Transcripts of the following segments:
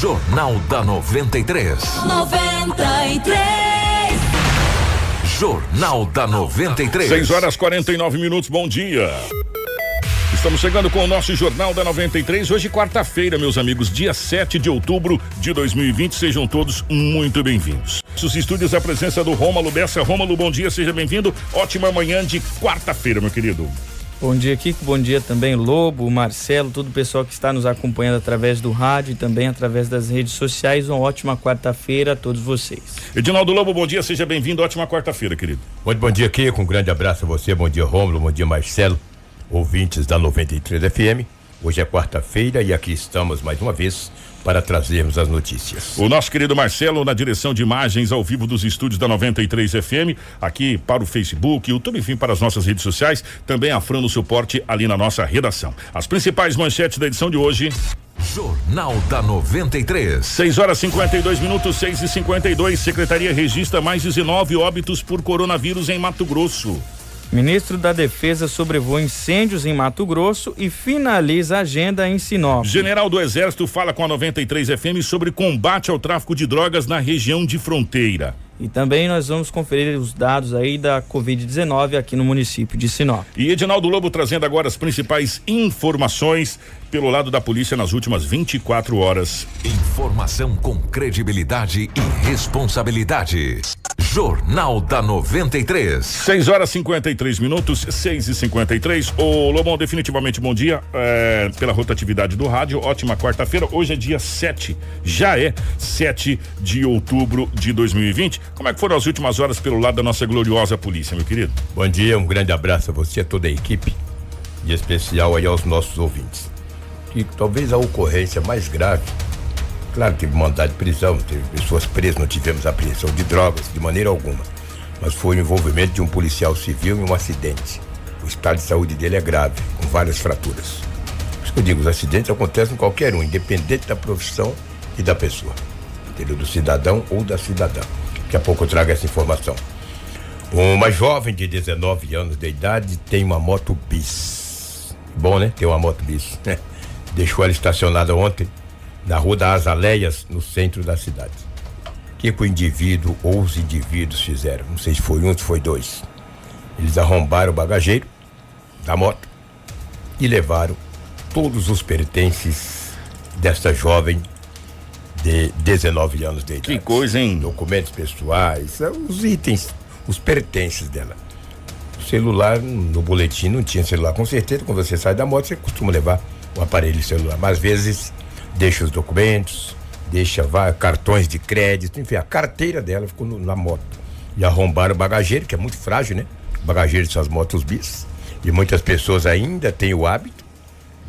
Jornal da 93. 93. Jornal da 93. 6 horas 49 minutos, bom dia. Estamos chegando com o nosso Jornal da 93. Hoje, quarta-feira, meus amigos, dia 7 de outubro de 2020. Sejam todos muito bem-vindos. Os estúdios, a presença do Rômulo Bessa. Rômulo, bom dia, seja bem-vindo. Ótima manhã de quarta-feira, meu querido. Bom dia, Kiko. Bom dia também, Lobo, Marcelo, todo o pessoal que está nos acompanhando através do rádio e também através das redes sociais. Uma ótima quarta-feira a todos vocês. Edinaldo Lobo, bom dia, seja bem-vindo. Ótima quarta-feira, querido. Muito bom dia, Kiko. Um grande abraço a você. Bom dia, Rômulo. Bom dia, Marcelo. Ouvintes da 93 FM. Hoje é quarta-feira e aqui estamos mais uma vez para trazermos as notícias. O nosso querido Marcelo na direção de imagens ao vivo dos estúdios da 93 FM, aqui para o Facebook, YouTube, enfim, para as nossas redes sociais, também a Fran no suporte ali na nossa redação. As principais manchetes da edição de hoje. Jornal da 93. 6 horas 52 minutos, 6 e 52 Secretaria registra mais 19 óbitos por coronavírus em Mato Grosso. Ministro da Defesa sobrevoa incêndios em Mato Grosso e finaliza a agenda em Sinop. General do Exército fala com a 93 FM sobre combate ao tráfico de drogas na região de fronteira. E também nós vamos conferir os dados aí da Covid-19 aqui no município de Sinop. E Edinaldo Lobo trazendo agora as principais informações pelo lado da polícia nas últimas 24 horas. Informação com credibilidade e responsabilidade. Jornal da 93. 6 horas 53 minutos, 6 e 53 Ô Lobão, definitivamente bom dia é, pela rotatividade do rádio. Ótima quarta-feira. Hoje é dia 7, já é 7 de outubro de 2020. Como é que foram as últimas horas pelo lado da nossa gloriosa polícia, meu querido? Bom dia, um grande abraço a você, a toda a equipe, e especial aí aos nossos ouvintes. Que talvez a ocorrência mais grave, claro, teve mandado de prisão, teve pessoas presas, não tivemos apreensão de drogas, de maneira alguma. Mas foi o envolvimento de um policial civil em um acidente. O estado de saúde dele é grave, com várias fraturas. Por isso que eu digo, os acidentes acontecem com qualquer um, independente da profissão e da pessoa. Entendeu? Do cidadão ou da cidadã. Daqui a pouco eu trago essa informação. Uma jovem de 19 anos de idade tem uma moto bis. Bom, né? Ter uma moto bis. Deixou ela estacionada ontem na rua das Azaleias, no centro da cidade. O que, que o indivíduo ou os indivíduos fizeram? Não sei se foi um, se foi dois. Eles arrombaram o bagageiro da moto e levaram todos os pertences desta jovem de 19 anos de idade. Que coisa, hein? Documentos pessoais, os itens, os pertences dela. O celular, no boletim não tinha celular. Com certeza, quando você sai da moto, você costuma levar o aparelho celular. Mas às vezes deixa os documentos, deixa vai, cartões de crédito, enfim, a carteira dela ficou no, na moto. E arrombaram o bagageiro, que é muito frágil, né? O bagageiro dessas motos bis. E muitas pessoas ainda têm o hábito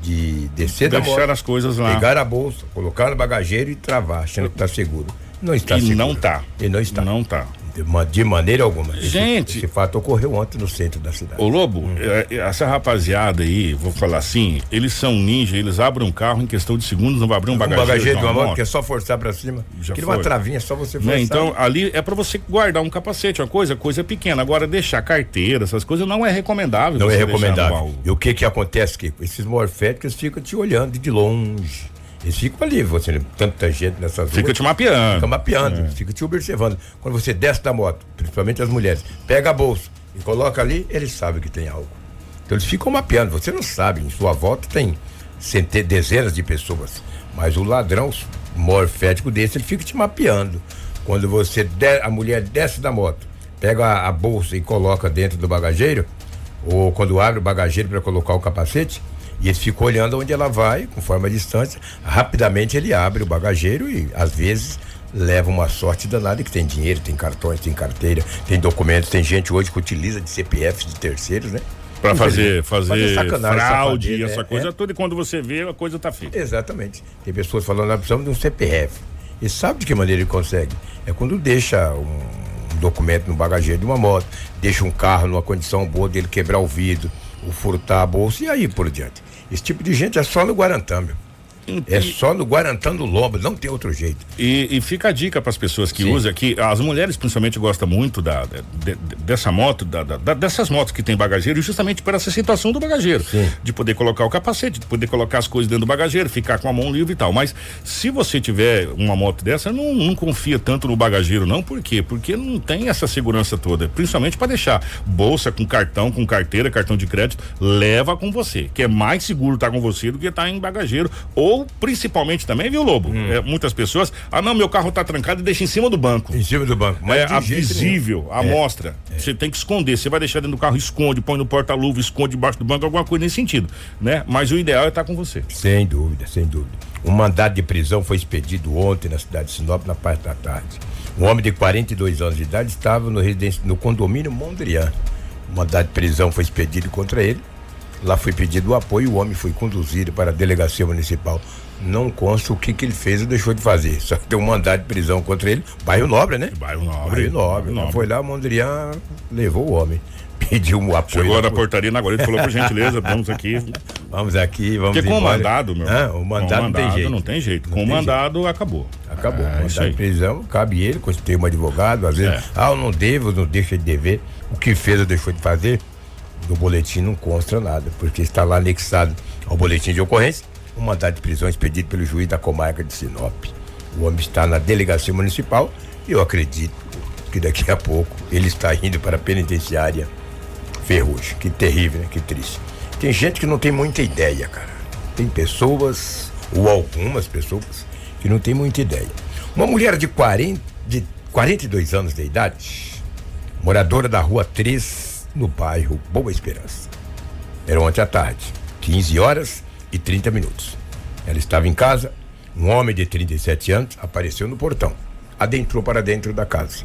de descer da Deixar moto, as coisas lá. pegar a bolsa, colocar no bagageiro e travar, achando que está seguro. Não está E seguro. não tá. E não está. Não tá. De, ma- de maneira alguma. Esse- Gente. Esse, fato ocorreu ontem no centro da cidade. Ô Lobo, é, essa rapaziada aí, vou falar assim, eles são ninja, eles abrem um carro em questão de segundos, não vai abrir um um bagageiro, bagageiro de uma moto moto. que é só forçar pra cima. Já Aquilo é uma foi. travinha, é só você forçar. Né? Então, ali é pra você guardar um capacete, uma coisa, coisa pequena. Agora, deixar carteira, essas coisas não é recomendável. Não é recomendável. E o que que acontece, Kiko? Esses morféticos ficam te olhando de longe. Eles ficam ali, você, tanta gente nessas Fica ruas. te mapeando. Fica mapeando, fica te observando. Quando você desce da moto, principalmente as mulheres, pega a bolsa e coloca ali, eles sabem que tem algo. Então eles ficam mapeando. Você não sabe, em sua volta tem centenas, dezenas de pessoas. Mas o ladrão morfético desse, ele fica te mapeando. Quando você der, a mulher desce da moto, pega a, a bolsa e coloca dentro do bagageiro, ou quando abre o bagageiro para colocar o capacete, e ele fica olhando onde ela vai, conforme a distância, rapidamente ele abre o bagageiro e às vezes leva uma sorte danada que tem dinheiro, tem cartões, tem carteira, tem documentos, tem gente hoje que utiliza de CPF de terceiros, né? Pra fazer, fazer sacanagem, fraude, safadeza, essa é, coisa é. toda, e quando você vê, a coisa tá feita. Exatamente. Tem pessoas falando, nós precisamos de um CPF. E sabe de que maneira ele consegue? É quando deixa um, um documento no bagageiro de uma moto, deixa um carro numa condição boa dele quebrar o vidro, ou furtar a bolsa e aí por diante. Esse tipo de gente é só no Guarantã, meu. É só no Guarantã do Lobo, não tem outro jeito. E, e fica a dica para as pessoas que Sim. usam, que as mulheres principalmente gostam muito da, de, dessa moto, da, da, dessas motos que tem bagageiro, justamente por essa situação do bagageiro. Sim. De poder colocar o capacete, de poder colocar as coisas dentro do bagageiro, ficar com a mão livre e tal. Mas se você tiver uma moto dessa, não, não confia tanto no bagageiro, não. Por quê? Porque não tem essa segurança toda. Principalmente para deixar bolsa com cartão, com carteira, cartão de crédito, leva com você. Que é mais seguro estar tá com você do que estar tá em bagageiro. Ou principalmente também, viu, Lobo? Hum. É, muitas pessoas, ah, não, meu carro tá trancado e deixa em cima do banco. Em cima do banco. Mas é visível, a amostra. É. Você tem que esconder. Você vai deixar dentro do carro, esconde, põe no porta-luva, esconde debaixo do banco, alguma coisa nesse sentido, né? Mas o ideal é estar tá com você. Sem dúvida, sem dúvida. Um mandado de prisão foi expedido ontem na cidade de Sinop, na parte da tarde. Um homem de 42 anos de idade estava no, no condomínio Mondrian. Um mandado de prisão foi expedido contra ele. Lá foi pedido o apoio, o homem foi conduzido para a delegacia municipal. Não consta o que, que ele fez ou deixou de fazer. Só que tem um mandado de prisão contra ele. Bairro Nobre, né? Bairro Nobre. Bairro Nobre. Nobre. Foi lá, Mondrian levou o homem pediu um apoio. Chegou na portaria, agora ele falou por gentileza, vamos aqui. Vamos aqui, vamos Porque com o mandado, meu. Ah, o mandado, não tem jeito. Não tem jeito. Com o mandado, jeito. acabou. Acabou. É, mandado de prisão, cabe ele, tem um advogado, às vezes, é. ah, eu não devo, não deixa de dever. O que fez ou deixou de fazer, no boletim não consta nada, porque está lá anexado ao boletim de ocorrência um mandado de prisão expedido pelo juiz da comarca de Sinop. O homem está na delegacia municipal e eu acredito que daqui a pouco ele está indo para a penitenciária Ferrugem. Que terrível, né? Que triste. Tem gente que não tem muita ideia, cara. Tem pessoas, ou algumas pessoas, que não tem muita ideia. Uma mulher de, 40, de 42 anos de idade, moradora da rua 3, no bairro Boa Esperança. Era ontem à tarde, 15 horas e 30 minutos. Ela estava em casa, um homem de 37 anos apareceu no portão, adentrou para dentro da casa.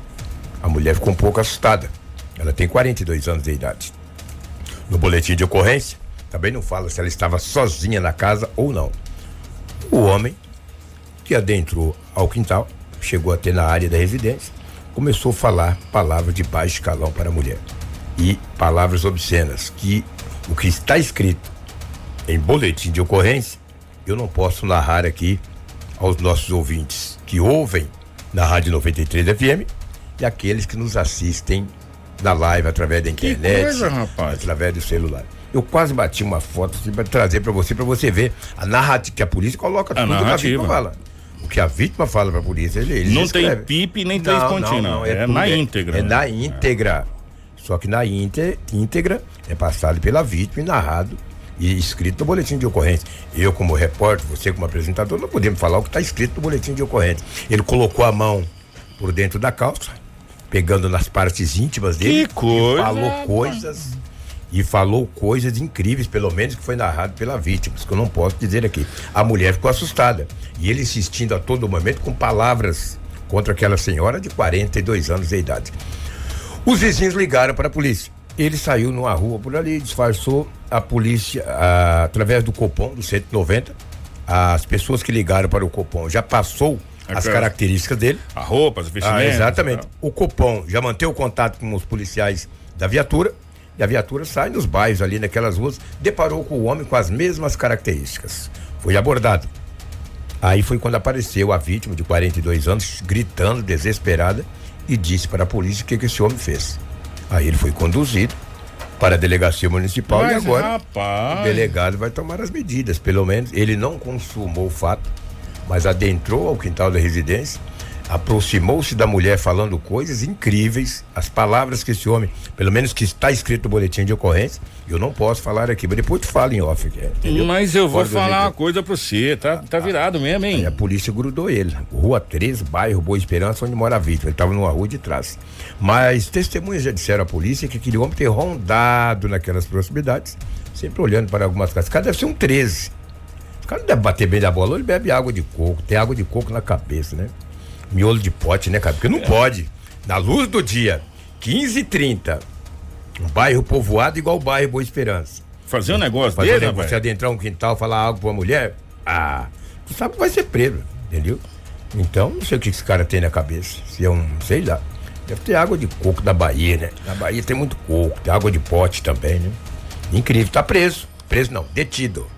A mulher ficou um pouco assustada. Ela tem 42 anos de idade. No boletim de ocorrência, também não fala se ela estava sozinha na casa ou não. O homem que adentrou ao quintal, chegou até na área da residência, começou a falar palavras de baixo escalão para a mulher e palavras obscenas que o que está escrito em boletim de ocorrência eu não posso narrar aqui aos nossos ouvintes que ouvem na Rádio 93 FM e aqueles que nos assistem na live através da internet. Coisa. Através do celular. Eu quase bati uma foto assim, para trazer para você, para você ver a narrativa que a polícia coloca a tudo narrativa. que a vítima fala. O que a vítima fala para a polícia, ele, Não escreve. tem pipe nem três pontinhos, não, não. É, é na íntegra. É, é na íntegra. Só que na íntegra é passado pela vítima e narrado e escrito no boletim de ocorrência. Eu, como repórter, você, como apresentador, não podemos falar o que está escrito no boletim de ocorrência. Ele colocou a mão por dentro da calça, pegando nas partes íntimas dele. Que coisa! E falou coisas. E falou coisas incríveis, pelo menos que foi narrado pela vítima, que eu não posso dizer aqui. A mulher ficou assustada. E ele insistindo a todo momento com palavras contra aquela senhora de 42 anos de idade. Os vizinhos ligaram para a polícia. Ele saiu numa rua por ali, disfarçou a polícia a, através do Copom do 190. As pessoas que ligaram para o Copom já passou as características dele. A roupa, as vestimentas. Ah, exatamente. O Copom já manteve o contato com os policiais da viatura e a viatura sai nos bairros ali naquelas ruas, deparou com o homem com as mesmas características. Foi abordado. Aí foi quando apareceu a vítima de 42 anos, gritando, desesperada, e disse para a polícia o que, que esse homem fez. Aí ele foi conduzido para a delegacia municipal Mas, e agora rapaz. o delegado vai tomar as medidas. Pelo menos ele não consumou o fato, mas adentrou ao quintal da residência, aproximou-se da mulher falando coisas incríveis, as palavras que esse homem, pelo menos que está escrito no boletim de ocorrência, eu não posso falar aqui, mas depois tu fala em off, entendeu? Mas eu vou falar uma coisa pra você, tá, tá virado mesmo, hein? a polícia grudou ele, Rua 13, bairro Boa Esperança, onde mora a vítima, ele estava numa rua de trás. Mas testemunhas já disseram à polícia que aquele homem ter rondado naquelas proximidades, sempre olhando para algumas casas. Cada deve ser um 13 o cara não deve bater bem da bola, ele bebe água de coco, tem água de coco na cabeça, né? Miolo de pote, né, cara? Porque não é. pode. Na luz do dia, 15 h 30 um bairro povoado igual o bairro Boa Esperança. Fazer um negócio Fazer dele, Você adentrar um quintal, falar algo pra uma mulher, ah, tu sabe que vai ser preso, entendeu? Então, não sei o que esse cara tem na cabeça. Se é um, sei lá. Deve ter água de coco da Bahia, né? Na Bahia tem muito coco, tem água de pote também, né? Incrível, tá preso. Preso não, detido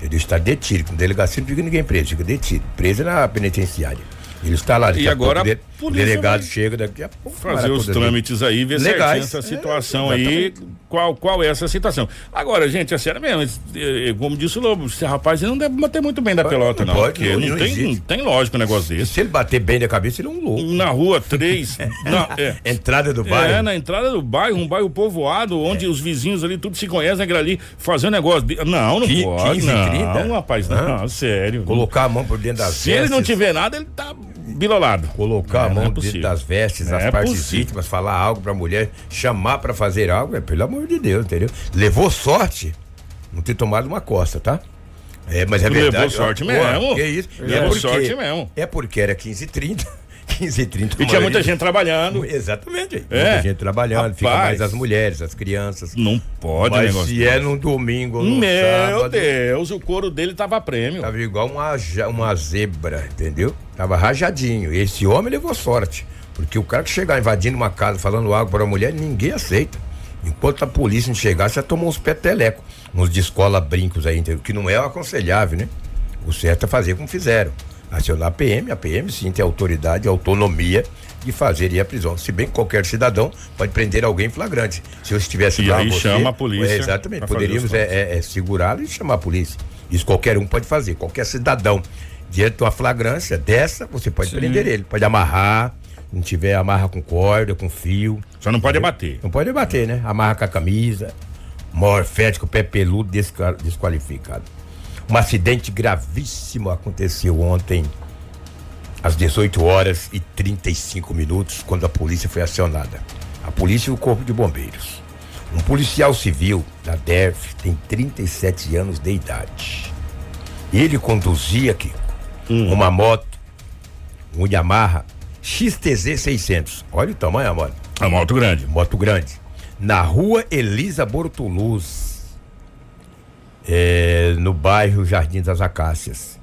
Ele está detido. Com delegacia não fica ninguém preso, fica detido. Preso na penitenciária. Ele está lá. E agora a o delegado chega daqui a pouco. Fazer os trâmites aí, ver Legais. certinho essa situação É, aí, qual, qual é essa situação. Agora, gente, é sério mesmo, eh, eh, como disse o Lobo, esse rapaz ele não deve bater muito bem da pelota, não. Não pode, porque não, não, não tem, não tem lógica um negócio desse. Se ele bater bem na cabeça, ele é um louco. Na rua 3, na, é, Entrada do bairro. É, na entrada do bairro, um bairro povoado, onde os vizinhos ali tudo se conhecem, aquele ali fazer um negócio. De... Não, não Qui- pode. 15, não, 30? rapaz, não, Hã? sério. Colocar a mão por dentro das Se ele não tiver nada, ele tá bilolado. Colocar é, a mão dentro das vestes, das partes possível. íntimas, falar algo pra mulher, chamar pra fazer algo, é pelo amor de Deus, entendeu? Levou sorte não ter tomado uma costa, tá? É, mas é verdade. Levou sorte ó, mesmo. Ó, é isso. Levou é sorte mesmo. É porque era 15h30. 15 e 30 E tinha muita gente trabalhando. Exatamente. É. Muita gente trabalhando, Rapaz, fica mais as mulheres, as crianças. Não pode, Mas negócio. Se é num domingo ou num Meu sábado, Deus, o couro dele tava prêmio. Tava igual uma, uma zebra, entendeu? Tava rajadinho. Esse homem levou sorte. Porque o cara que chegar invadindo uma casa falando algo para uma mulher, ninguém aceita. Enquanto a polícia não chegar, já tomou uns petelecos, uns de escola brincos aí, entendeu? Que não é aconselhável, né? O certo é fazer como fizeram. Acionar a PM, a PM sim tem autoridade, autonomia de fazer ir à prisão. Se bem que qualquer cidadão pode prender alguém flagrante. Se eu estivesse E lá, aí você- chama a polícia É, exatamente. Poderíamos os é, é, é, segurá-lo e chamar a polícia. Isso qualquer um pode fazer, qualquer cidadão. Diante de uma flagrância dessa, você pode prender ele, pode amarrar, não tiver amarra com corda, com fio. Só não pode bater. Não pode bater, né? Amarra com a camisa, morfético, pé peludo, desqualificado. Um acidente gravíssimo aconteceu ontem, às 18 horas e 35 minutos, quando a polícia foi acionada. A polícia e o Corpo de Bombeiros. Um policial civil da DERF tem 37 anos de idade. Ele conduzia, Kiko, uma moto, um Yamaha XTZ 600. Olha o tamanho, amor. É moto grande. Moto grande. Na rua Elisa Bortoluz, é, no bairro Jardim das Acácias.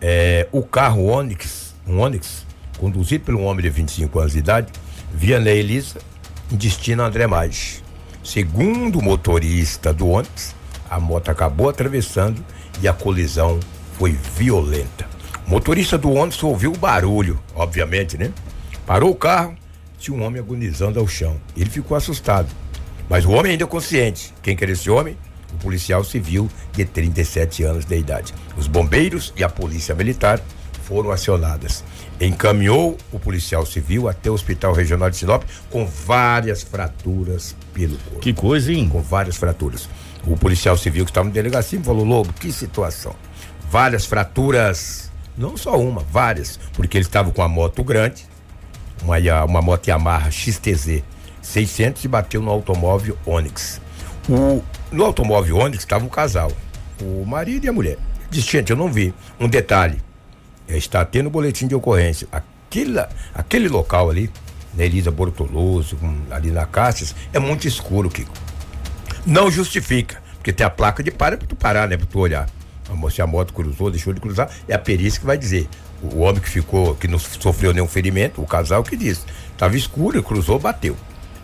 É, o carro Onix, um Onix, conduzido por um homem de 25 anos de idade, via na Elisa destino André Maggi. Segundo o motorista do Onix, a moto acabou atravessando e a colisão foi violenta. O motorista do Onix ouviu o barulho, obviamente, né? Parou o carro, tinha um homem agonizando ao chão. Ele ficou assustado. Mas o homem ainda é consciente. Quem que era esse homem? O policial civil de 37 anos de idade. Os bombeiros e a polícia militar foram acionadas. Encaminhou o policial civil até o Hospital Regional de Sinop com várias fraturas pelo corpo. Que coisa, hein? Com várias fraturas. O policial civil que estava no delegacia falou, Lobo, que situação. Várias fraturas, não só uma, várias, porque ele estava com a moto grande, uma, uma moto Yamaha XTZ 600 e bateu no automóvel Onix. O, no automóvel Onix estava um casal, o marido e a mulher. Disse, gente, eu não vi. Um detalhe, é, está tendo boletim de ocorrência. Aquela, aquele local ali, na Elisa Bortoloso, ali na Cáceres, é muito escuro, Kiko. Não justifica, porque tem a placa de para pra tu parar, né? Pra tu olhar. Se a moto cruzou, deixou de cruzar, é a perícia que vai dizer. O homem que ficou, que não sofreu nenhum ferimento, o casal que disse. Tava escuro, cruzou, bateu.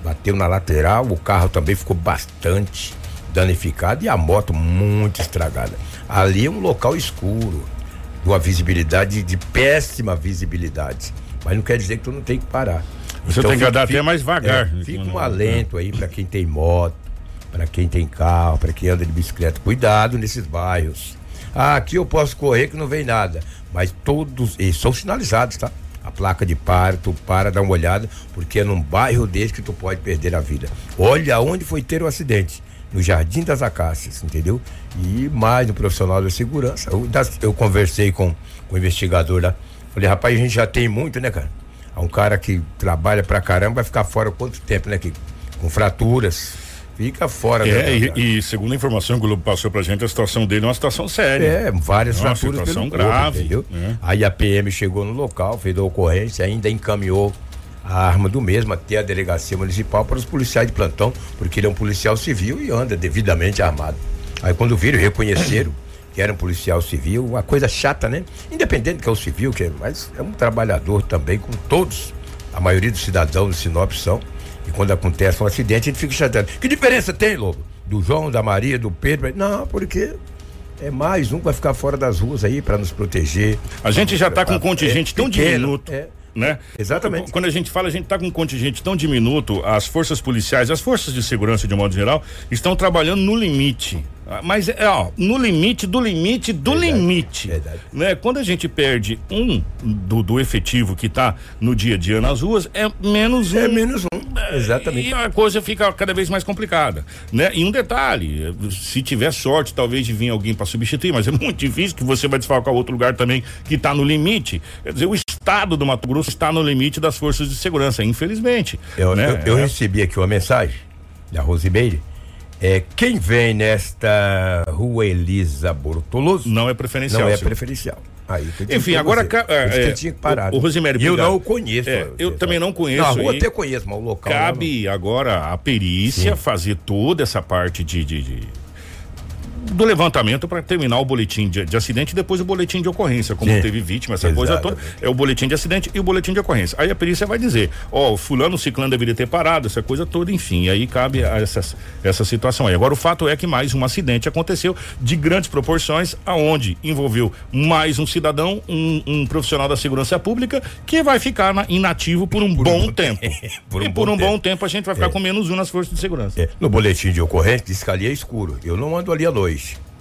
Bateu na lateral, o carro também ficou bastante danificado e a moto muito estragada. Ali é um local escuro, de uma visibilidade, de péssima visibilidade. Mas não quer dizer que tu não tem que parar. Você tem que andar até mais devagar. é, fica um alento aí para quem tem moto, para quem tem carro, para quem anda de bicicleta. Cuidado nesses bairros. Ah, aqui eu posso correr que não vem nada. Mas todos, eles são sinalizados, tá? A placa de para, tu para, dá uma olhada, porque é num bairro desse que tu pode perder a vida. Olha onde foi ter o acidente. No Jardim das Acácias, entendeu? E mais um profissional da segurança. Eu, eu conversei com, com o investigador lá. Falei, rapaz, a gente já tem muito, né, cara? Há um cara que trabalha pra caramba, vai ficar fora quanto tempo, né? Que, com fraturas. Fica fora. É, né, e, e segundo a informação que o Globo passou pra gente, a situação dele é uma situação séria. É, várias É uma fraturas situação pelo corpo, grave, entendeu? né? Aí a PM chegou no local, fez a ocorrência, ainda encaminhou a arma do mesmo até a delegacia municipal para os policiais de plantão, porque ele é um policial civil e anda devidamente armado. Aí quando viram, reconheceram que era um policial civil, uma coisa chata, né? Independente que é o civil, que é, mas é um trabalhador também, como todos, a maioria dos cidadãos de Sinop são. E quando acontece um acidente, a gente fica chateado. Que diferença tem, Lobo? Do João, da Maria, do Pedro? Não, porque É mais um que vai ficar fora das ruas aí para nos proteger. A gente já está com um contingente é tão pequeno, diminuto. é. Né? Exatamente. Quando a gente fala, a gente está com um contingente tão diminuto, as forças policiais, as forças de segurança, de modo geral, estão trabalhando no limite. Mas é, ó, no limite, do limite, do Verdade, limite. verdade. Né? Quando a gente perde um do, do efetivo que está no dia a dia nas ruas, é menos um. É menos um. Exatamente. E a coisa fica cada vez mais complicada, né? E um detalhe, se tiver sorte talvez de vir alguém para substituir, mas é muito difícil que você vai desfalcar outro lugar também que está no limite. Quer dizer, o estado do Mato Grosso está no limite das forças de segurança, infelizmente. Eu, né? eu, eu É. recebi aqui uma mensagem da Rosimeire. É, quem vem nesta rua Elisa Bortoloso Não é preferencial. não é seu. preferencial. Aí, Enfim, agora é, tinha que parar. o- o Rosimério, eu não o conheço. É, eu você também sabe. não conheço Na rua até conheço, mas o local. Cabe agora a perícia fazer toda essa parte de, de- de- do levantamento para terminar o boletim de, de acidente e depois o boletim de ocorrência, como Sim. teve vítima, essa coisa toda. É o boletim de acidente e o boletim de ocorrência. Aí a perícia vai dizer, ó, fulano, ciclano deveria ter parado, essa coisa toda, enfim. Aí cabe essa, essa situação aí. Agora o fato é que mais um acidente aconteceu de grandes proporções, aonde envolveu mais um cidadão, um, um profissional da segurança pública, que vai ficar na- inativo por um bom tempo. Por um e por um bom tempo. tempo a gente vai ficar com menos um nas forças de segurança. É, no boletim de ocorrência diz que ali é escuro. Eu não ando ali à noite.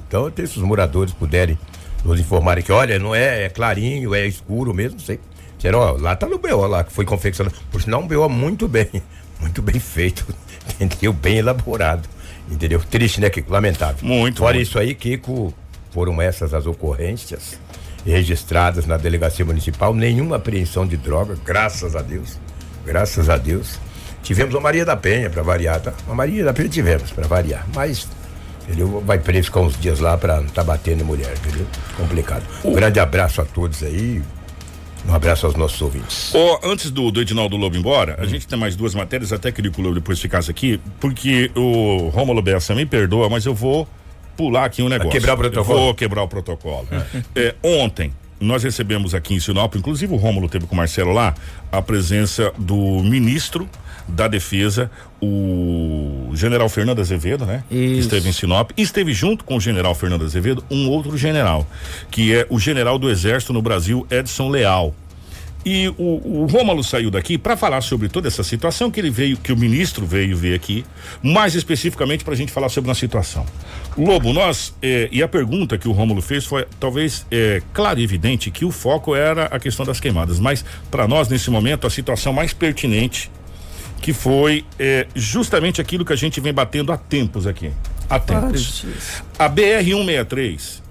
Então, até se os moradores puderem nos informarem que, olha, não é, é clarinho, é escuro mesmo, não sei. Disseram, ó, lá tá no BO lá, que foi confeccionado. Por sinal, um BO muito bem, muito bem feito, entendeu? Bem elaborado, entendeu? Triste, né, Kiko? Lamentável. Muito, Fora muito. isso aí, Kiko, foram essas as ocorrências registradas na delegacia municipal, nenhuma apreensão de droga, graças a Deus. Graças a Deus. Tivemos a Maria da Penha para variar, tá? A Maria da Penha tivemos para variar, mas entendeu? Vai preso ficar uns dias lá para não tá batendo em mulher, entendeu? Complicado. Um grande abraço a todos aí. Um abraço aos nossos ouvintes. Ó, antes do, do Edinaldo Lobo ir embora, a gente tem mais duas matérias, até queria que o Lobo depois ficasse aqui, porque o Rômulo Bessa me perdoa, mas eu vou pular aqui um negócio. quebrar o protocolo? Vou quebrar o protocolo. É, ontem, nós recebemos aqui em Sinop, inclusive o Rômulo teve com o Marcelo lá, a presença do ministro da Defesa, o general Fernando Azevedo, né? Isso. esteve em Sinop. E esteve junto com o general Fernando Azevedo um outro general, que é o general do Exército no Brasil, Edson Leal. E o, o Rômulo saiu daqui para falar sobre toda essa situação que ele veio, que o ministro veio ver aqui, mais especificamente para a gente falar sobre uma situação. Lobo, nós eh, e a pergunta que o Rômulo fez foi talvez eh, claro e evidente que o foco era a questão das queimadas, mas para nós nesse momento a situação mais pertinente que foi eh, justamente aquilo que a gente vem batendo há tempos aqui, há tempos. A BR 163,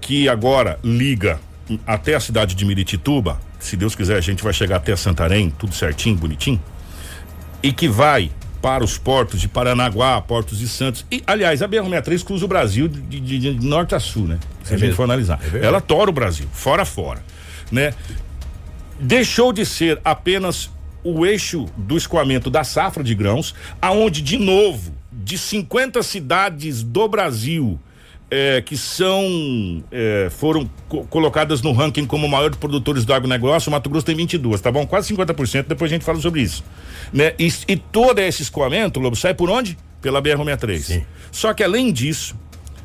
que agora liga até a cidade de Miritituba, se Deus quiser a gente vai chegar até Santarém, tudo certinho, bonitinho, e que vai para os portos de Paranaguá, portos de Santos. E, aliás, a BR-63 cruza o Brasil de, de- de norte a sul, né? Se a gente mesmo. for analisar. verdade. Ela tora o Brasil, fora a fora, né? Deixou de ser apenas o eixo do escoamento da safra de grãos, aonde de novo, de 50 cidades do Brasil eh, que são eh, foram co- colocadas no ranking como maior produtores do agronegócio, o Mato Grosso tem 22, tá bom? Quase 50%, depois a gente fala sobre isso. Né? E, e todo esse escoamento, Lobo, sai por onde? Pela BR-63. Sim. Só que além disso,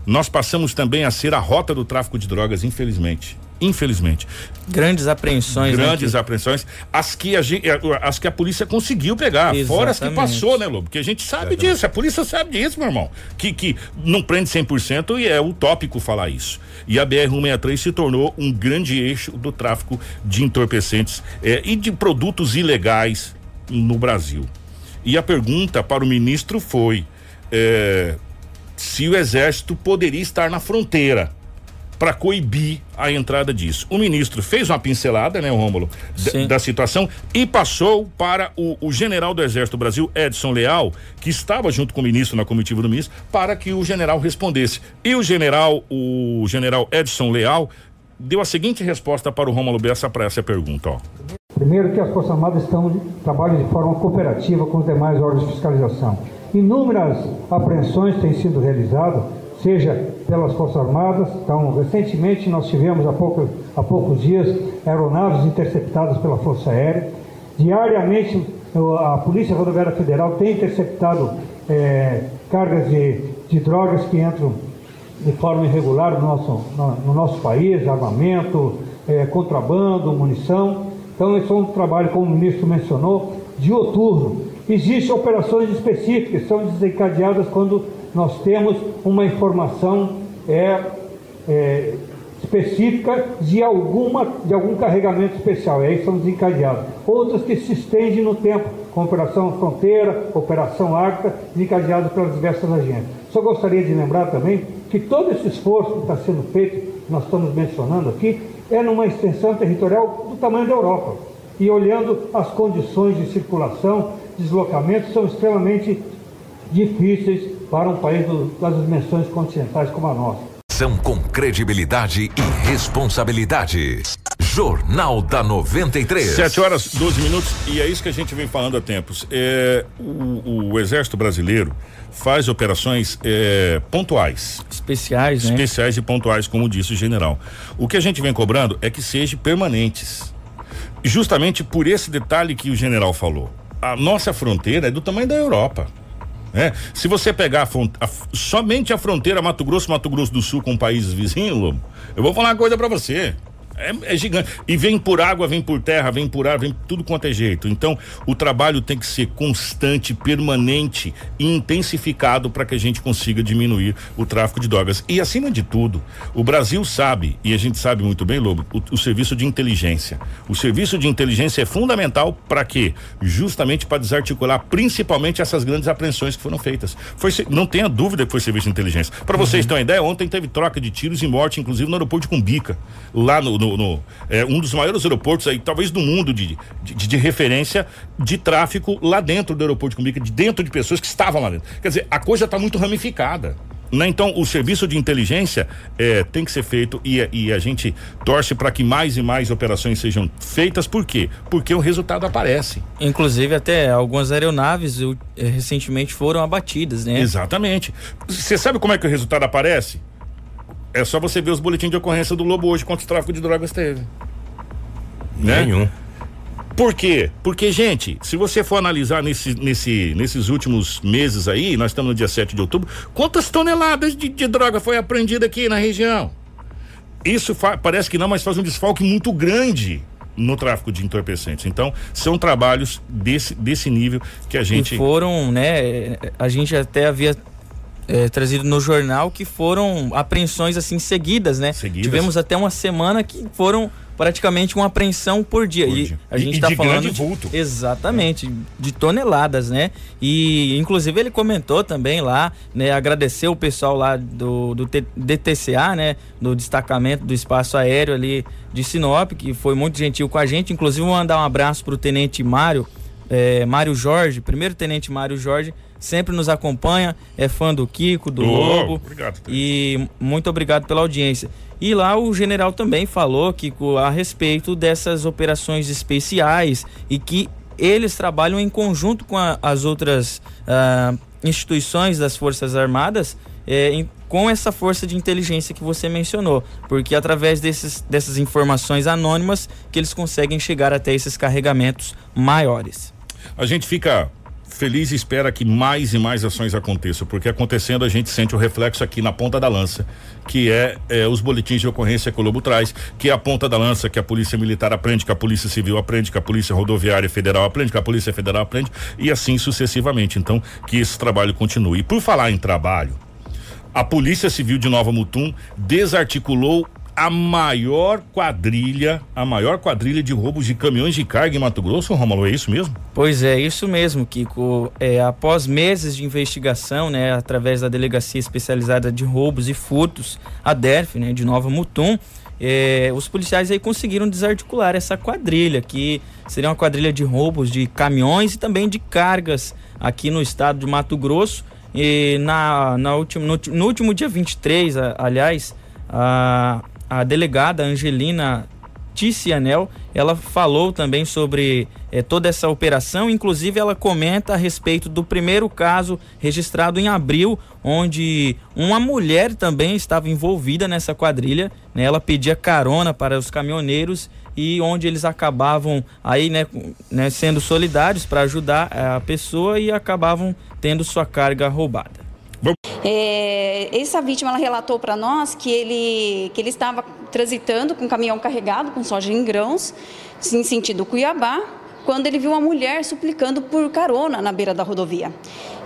nós passamos também a ser a rota do tráfico de drogas, infelizmente. Infelizmente. Grandes apreensões. né, Grandes que- apreensões, as que, a gente, as que a polícia conseguiu pegar, fora as que Exatamente. passou, né, Lobo? Porque a gente sabe disso, a polícia sabe disso, meu irmão. Que, que não prende 100% e é utópico falar isso. E a BR-163 se tornou um grande eixo do tráfico de entorpecentes eh, e de produtos ilegais no Brasil. E a pergunta para o ministro foi eh, se o exército poderia estar na fronteira para coibir a entrada disso. O ministro fez uma pincelada, né, Rômulo, da- situação e passou para o, o general do Exército do Brasil, Edson Leal, que estava junto com o ministro na comitiva do ministro, para que o general respondesse. E o general, o general Edson Leal, deu a seguinte resposta para o Rômulo Bessa para essa pergunta, ó. Primeiro que as Forças Armadas estão, trabalham de forma cooperativa com os demais órgãos de fiscalização. Inúmeras apreensões têm sido realizadas, seja pelas Forças Armadas, então recentemente nós tivemos há, pouco, há poucos dias aeronaves interceptadas pela Força Aérea. Diariamente a Polícia Rodoviária Federal tem interceptado eh, cargas de, de drogas que entram de forma irregular no nosso, no, no nosso país, armamento, é, contrabando, munição. Então, esse é um trabalho, como o ministro mencionou, dioturno. Existem operações específicas são desencadeadas quando nós temos uma informação é, é, específica de, alguma, de algum carregamento especial, e aí são desencadeadas. Outras que se estendem no tempo, como Operação Fronteira, Operação Arca, desencadeadas pelas diversas agências. Só gostaria de lembrar também que todo esse esforço que está sendo feito, nós estamos mencionando aqui, é numa extensão territorial do tamanho da Europa. E olhando as condições de circulação, deslocamento, são extremamente difíceis para um país do, das dimensões continentais como a nossa. São com credibilidade e responsabilidade. Jornal da 93. 7 horas 12 minutos e é isso que a gente vem falando há tempos. É, o, o Exército Brasileiro faz operações é, pontuais. Especiais, né? Especiais e pontuais, como disse o general. O que a gente vem cobrando é que sejam permanentes. Justamente por esse detalhe que o general falou. A nossa fronteira é do tamanho da Europa. É, se você pegar a, a, somente a fronteira Mato Grosso, Mato Grosso do Sul com países vizinhos, Lobo, eu vou falar uma coisa para você. É, é, gigante. E vem por água, vem por terra, vem por ar, vem tudo quanto é jeito. Então, o trabalho tem que ser constante, permanente e intensificado para que a gente consiga diminuir o tráfico de drogas. E acima de tudo, o Brasil sabe, e a gente sabe muito bem, Lobo, o, o serviço de inteligência. O serviço de inteligência é fundamental para quê? Justamente para desarticular principalmente essas grandes apreensões que foram feitas. Foi, não tenha dúvida que foi serviço de inteligência. Para vocês uhum. terem uma ideia, ontem teve troca de tiros e morte, inclusive no aeroporto de Cumbica, lá no no, no é, um dos maiores aeroportos aí, talvez do mundo, de, de, de, referência de tráfico lá dentro do aeroporto de Cumbica, de dentro de pessoas que estavam lá dentro. Quer dizer, a coisa está muito ramificada. Né? Então, o serviço de inteligência é, tem que ser feito e, e a gente torce para que mais e mais operações sejam feitas. Por quê? Porque o resultado aparece. Inclusive, até algumas aeronaves eu, é, recentemente foram abatidas, né? Exatamente. Você sabe como é que o resultado aparece? É só você ver os boletins de ocorrência do Lobo hoje quanto o tráfico de drogas teve. Né? Nenhum. Por quê? Porque, gente, se você for analisar nesse, nesse, nesses últimos meses aí, nós estamos no dia 7 de outubro, quantas toneladas de, de droga foi apreendida aqui na região? Isso parece que não, mas faz um desfalque muito grande no tráfico de entorpecentes. Então, são trabalhos desse, desse nível que a gente. E foram, né? A gente até havia é, trazido no jornal que foram apreensões assim seguidas, né? Seguidas. Tivemos até uma semana que foram praticamente uma apreensão por dia. Por dia. E a gente está falando de vulto. exatamente, é. de toneladas, né? E inclusive ele comentou também lá, né, agradeceu o pessoal lá do, do DTCA, né, do destacamento do espaço aéreo ali de Sinop, que foi muito gentil com a gente, inclusive mandar um abraço para o tenente Mário, é, Mário Jorge, primeiro tenente Mário Jorge, sempre nos acompanha, é fã do Kiko, do oh, Lobo. Obrigado. E muito obrigado pela audiência. E lá o general também falou, Kiko, a respeito dessas operações especiais e que eles trabalham em conjunto com a, as outras uh, instituições das Forças Armadas. É, em, com essa força de inteligência que você mencionou, porque através desses, dessas informações anônimas que eles conseguem chegar até esses carregamentos maiores. A gente fica feliz e espera que mais e mais ações aconteçam, porque acontecendo a gente sente o reflexo aqui na ponta da lança, que é, é, os boletins de ocorrência que o Lobo traz, que é a ponta da lança que a Polícia Militar aprende, que a Polícia Civil aprende, que a Polícia Rodoviária Federal aprende, que a Polícia Federal aprende e assim sucessivamente. Então, que esse trabalho continue. E por falar em trabalho, a Polícia Civil de Nova Mutum desarticulou a maior quadrilha, a maior quadrilha de roubos de caminhões de carga em Mato Grosso, Romulo, é isso mesmo? Pois é, isso mesmo, Kiko. É, após meses de investigação, né, através da Delegacia Especializada de Roubos e Furtos, a DERF, né, de Nova Mutum, é, os policiais aí conseguiram desarticular essa quadrilha, que seria uma quadrilha de roubos de caminhões e também de cargas aqui no estado de Mato Grosso. E na, na último, no, no último dia 23, a, aliás, a, a delegada Angelina Ticianel, ela falou também sobre eh, toda essa operação, inclusive ela comenta a respeito do primeiro caso registrado em abril, onde uma mulher também estava envolvida nessa quadrilha, né? Ela pedia carona para os caminhoneiros e onde eles acabavam aí, né, né sendo solidários para ajudar a pessoa e acabavam tendo sua carga roubada. É, essa vítima ela relatou para nós que ele, que ele estava transitando com um caminhão carregado com soja em grãos, em sentido Cuiabá, quando ele viu uma mulher suplicando por carona na beira da rodovia.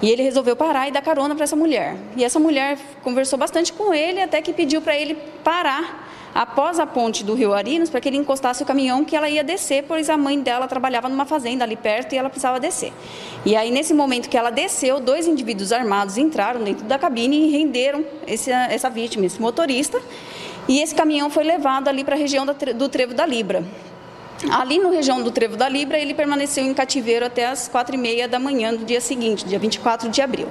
E ele resolveu parar e dar carona para essa mulher. E essa mulher conversou bastante com ele, até que pediu para ele parar após a ponte do Rio Arinos para que ele encostasse o caminhão que ela ia descer, pois a mãe dela trabalhava numa fazenda ali perto e ela precisava descer. E aí, nesse momento que ela desceu, dois indivíduos armados entraram dentro da cabine e renderam esse, essa vítima, esse motorista. E esse caminhão foi levado ali para a região do Trevo da Libra. Ali no região do Trevo da Libra, ele permaneceu em cativeiro até as quatro e meia da manhã do dia seguinte, dia 24 de abril.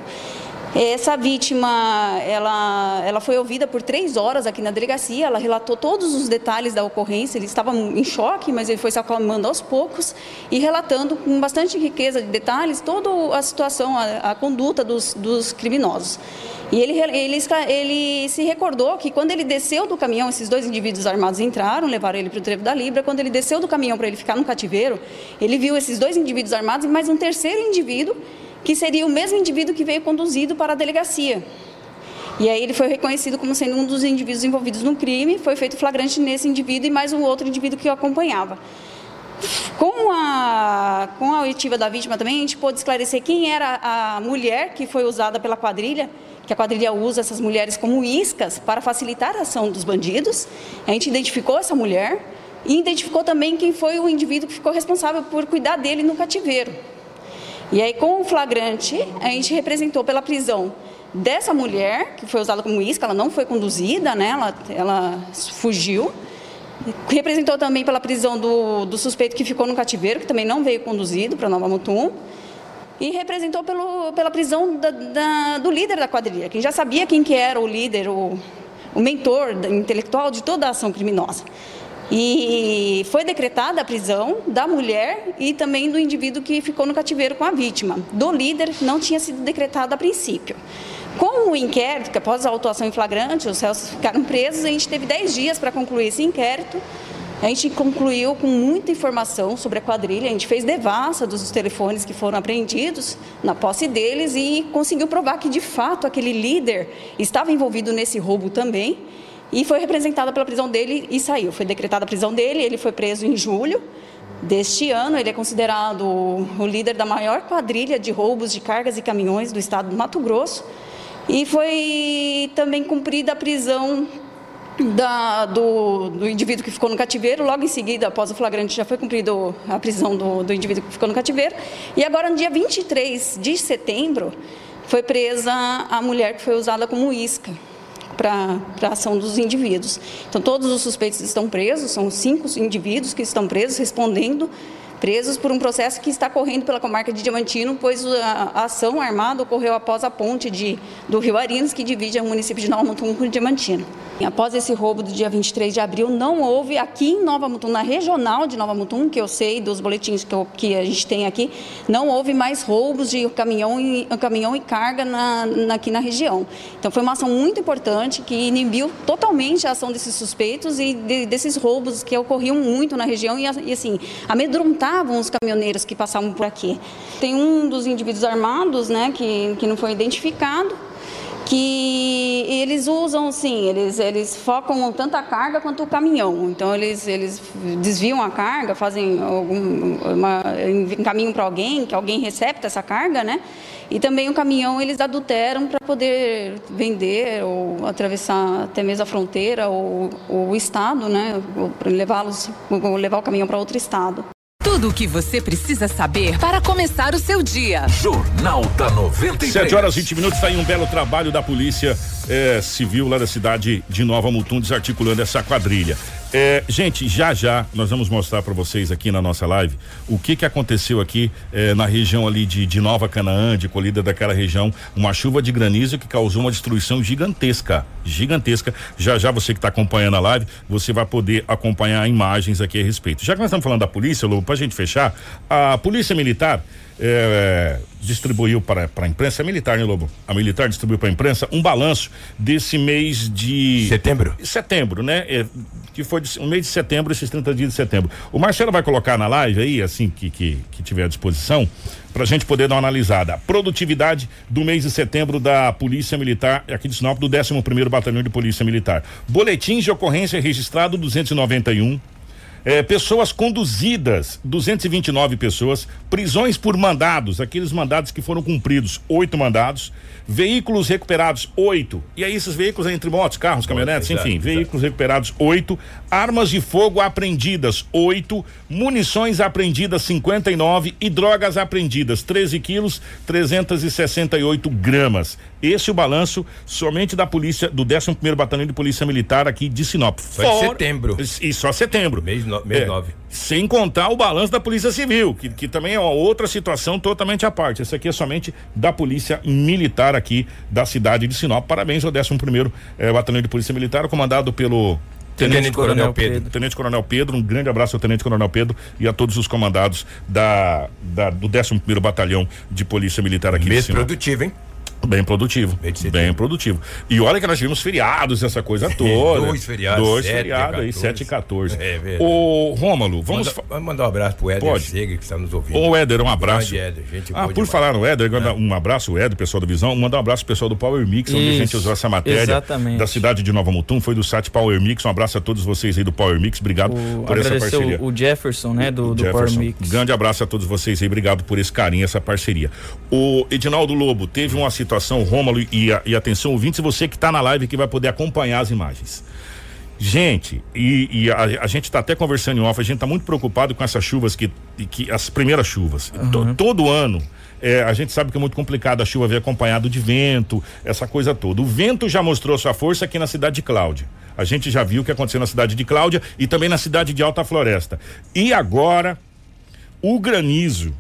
Essa vítima, ela, ela foi ouvida por três horas aqui na delegacia, ela relatou todos os detalhes da ocorrência, ele estava em choque, mas ele foi se acalmando aos poucos e relatando com bastante riqueza de detalhes toda a situação, a, a conduta dos, dos criminosos. E ele, ele, ele, se recordou que quando ele desceu do caminhão, esses dois indivíduos armados entraram, levaram ele para o trevo da Libra. Quando ele desceu do caminhão para ele ficar no cativeiro, ele viu esses dois indivíduos armados e mais um terceiro indivíduo, que seria o mesmo indivíduo que veio conduzido para a delegacia. E aí ele foi reconhecido como sendo um dos indivíduos envolvidos no crime, foi feito flagrante nesse indivíduo e mais um outro indivíduo que o acompanhava. Com a, com a oitiva da vítima também, a gente pôde esclarecer quem era a mulher que foi usada pela quadrilha que a quadrilha usa essas mulheres como iscas para facilitar a ação dos bandidos. A gente identificou essa mulher e identificou também quem foi o indivíduo que ficou responsável por cuidar dele no cativeiro. E aí, com o flagrante, a gente representou pela prisão dessa mulher, que foi usada como isca, ela não foi conduzida, né? ela, ela fugiu. Representou também pela prisão do, do suspeito que ficou no cativeiro, que também não veio conduzido para Nova Mutum e representou pelo, pela prisão da, da, do líder da quadrilha, quem já sabia quem que era o líder, o, o mentor intelectual de toda a ação criminosa. E foi decretada a prisão da mulher e também do indivíduo que ficou no cativeiro com a vítima. Do líder não tinha sido decretada a princípio. Com o inquérito, que após a autuação em flagrante, os réus ficaram presos, a gente teve 10 dias para concluir esse inquérito a gente concluiu com muita informação sobre a quadrilha, a gente fez devassa dos telefones que foram apreendidos na posse deles e conseguiu provar que, de fato, aquele líder estava envolvido nesse roubo também e foi representada pela prisão dele e saiu. Foi decretada a prisão dele, ele foi preso em julho deste ano. Ele é considerado o líder da maior quadrilha de roubos de cargas e caminhões do estado do Mato Grosso. E foi também cumprida a prisão da, do, do, indivíduo que ficou no cativeiro. Logo em seguida, após o flagrante, já foi cumprida a prisão do, do indivíduo que ficou no cativeiro. E agora, no dia 23 de setembro, foi presa a mulher que foi usada como isca para a ação dos indivíduos. Então, todos os suspeitos estão presos, são cinco indivíduos que estão presos, respondendo presos por um processo que está correndo pela comarca de Diamantino, pois a, ação armada ocorreu após a ponte de, do Rio Arinos, que divide o município de Nova Mutum com Diamantino. Após esse roubo do dia 23 de abril, não houve aqui em Nova Mutum, na regional de Nova Mutum, que eu sei dos boletins que, eu, que a gente tem aqui, não houve mais roubos de caminhão e, caminhão e carga na, na, aqui na região. Então foi uma ação muito importante que inibiu totalmente a ação desses suspeitos e de, desses roubos que ocorriam muito na região e, e assim, amedrontavam os caminhoneiros que passavam por aqui. Tem um dos indivíduos armados, né, que, que não foi identificado, que eles usam, sim, eles, eles focam tanto a carga quanto o caminhão. Então, eles, eles desviam a carga, fazem algum, uma, encaminham para alguém, que alguém recepta essa carga, né? E também o caminhão eles adulteram para poder vender ou atravessar até mesmo a fronteira ou, ou o estado, né? Levá-los, levar o caminhão para outro estado. Tudo o que você precisa saber para começar o seu dia. Jornal da 93. 7 horas e 20 minutos, está aí um belo trabalho da Polícia é, Civil lá da cidade de Nova Mutum, desarticulando essa quadrilha. É, gente, já já nós vamos mostrar para vocês aqui na nossa live o que que aconteceu aqui é, na região ali de, de Nova Canaã, de colhida daquela região, uma chuva de granizo que causou uma destruição gigantesca, gigantesca. Já já você que está acompanhando a live, você vai poder acompanhar imagens aqui a respeito. Já que nós estamos falando da polícia, Lobo, para a gente fechar, a polícia militar é, distribuiu para, para a imprensa, a militar, né, Lobo? A militar distribuiu para a imprensa um balanço desse mês de setembro. Setembro, né? É, que foi de, o mês de setembro, esses 30 dias de setembro. O Marcelo vai colocar na live aí, assim que, que, que tiver à disposição, para a gente poder dar uma analisada. Produtividade do mês de setembro da Polícia Militar, aqui de Sinop, do 11 primeiro Batalhão de Polícia Militar. Boletins de ocorrência registrado 291. É, pessoas conduzidas, 229 pessoas, prisões por mandados, aqueles mandados que foram cumpridos, oito mandados, veículos recuperados, oito. E aí esses veículos entre motos, carros, caminhonetes, enfim, exato. veículos recuperados, oito, armas de fogo apreendidas, oito, munições apreendidas, 59 e drogas apreendidas, 13 quilos, 368 gramas. Esse é o balanço somente da polícia, do 11 primeiro Batalhão de Polícia Militar aqui de Sinop. Só setembro. E só setembro. Mês, no, mês É, nove. Sem contar o balanço da Polícia Civil, que, que também é uma outra situação totalmente à parte. Esse aqui é somente da Polícia Militar aqui da cidade de Sinop. Parabéns ao 11 primeiro eh, Batalhão de Polícia Militar, comandado pelo Tenente Coronel Pedro. Tenente Coronel Pedro, um grande abraço ao Tenente Coronel Pedro e a todos os comandados da, da do 11 primeiro Batalhão de Polícia Militar aqui Mês de Sinop. produtivo, hein? Bem produtivo. Bem produtivo. E olha que nós tivemos feriados, essa coisa toda. Dois feriados, Dois sete e feriados aí, 14. 7 e 14. É verdade. Ô, Rômulo, vamos. Manda, vamos mandar um abraço pro Éder Pode. Seger, que está nos ouvindo. Ô, Éder, um abraço. Éder, gente Ah, por demais. falar no Éder, mandar um abraço, Éder, pessoal do Visão, mandar um abraço pro pessoal do Power Mix, onde a gente Isso, usou essa matéria exatamente. da cidade de Nova Mutum, foi do site Power Mix. Um abraço a todos vocês aí do Power Mix, obrigado O, por essa agradecer parceria. o, o Jefferson, né, do, do Power Jefferson, Mix. Grande abraço a todos vocês aí, obrigado por esse carinho, essa parceria. O Edinaldo Lobo teve uma situação, Rômulo e, a- e atenção, ouvintes, você que está na live que vai poder acompanhar as imagens. Gente, e, e a, a gente está até conversando em off, a gente está muito preocupado com essas chuvas que, que as primeiras chuvas. To- todo ano. é, a gente sabe que é muito complicado a chuva vir acompanhado de vento, essa coisa toda. O vento já mostrou sua força aqui na cidade de Cláudia. A gente já viu o que aconteceu na cidade de Cláudia e também na cidade de Alta Floresta. E agora, o granizo,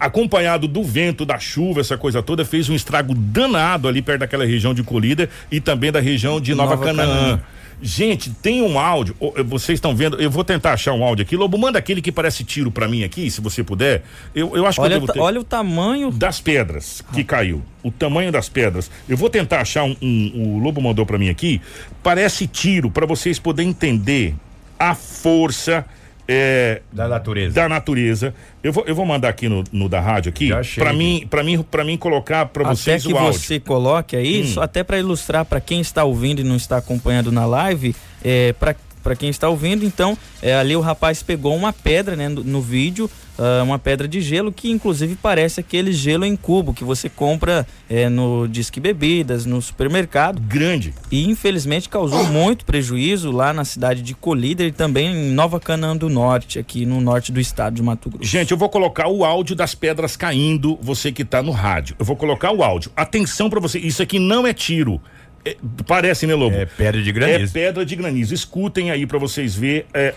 acompanhado do vento, da chuva, essa coisa toda, fez um estrago danado ali perto daquela região de Colíder e também da região de Nova, Nova Canaã. Canaã. Gente, tem um áudio, vocês estão vendo, eu vou tentar achar um áudio aqui. Lobo, manda aquele que parece tiro pra mim aqui, se você puder. Eu, eu acho que eu Olha, devo ter olha o tamanho das pedras que caiu. O tamanho das pedras. Eu vou tentar achar um. um- o Lobo mandou pra mim aqui. Parece tiro, pra vocês poderem entender a força é, Da natureza. da natureza. Eu vou, eu vou mandar aqui no, no da rádio aqui. Aqui. mim, para mim, para mim colocar pra Até vocês que o áudio. Hum. você coloque aí, só até para ilustrar para quem está ouvindo e não está acompanhando na live, é, para para quem está ouvindo, então, é, ali o rapaz pegou uma pedra, né, no, no vídeo, ah, uma pedra de gelo que inclusive parece aquele gelo em cubo que você compra é, no Disque Bebidas, no supermercado. Grande. E infelizmente causou muito prejuízo lá na cidade de Colíder e também em Nova Canaã do Norte, aqui no norte do estado de Mato Grosso. Gente, eu vou colocar o áudio das pedras caindo, você que tá no rádio. Eu vou colocar o áudio. Atenção pra você, isso aqui não é tiro. É, parece, né, Lobo? É pedra de É granizo. pedra de granizo. Escutem aí pra vocês ver. é,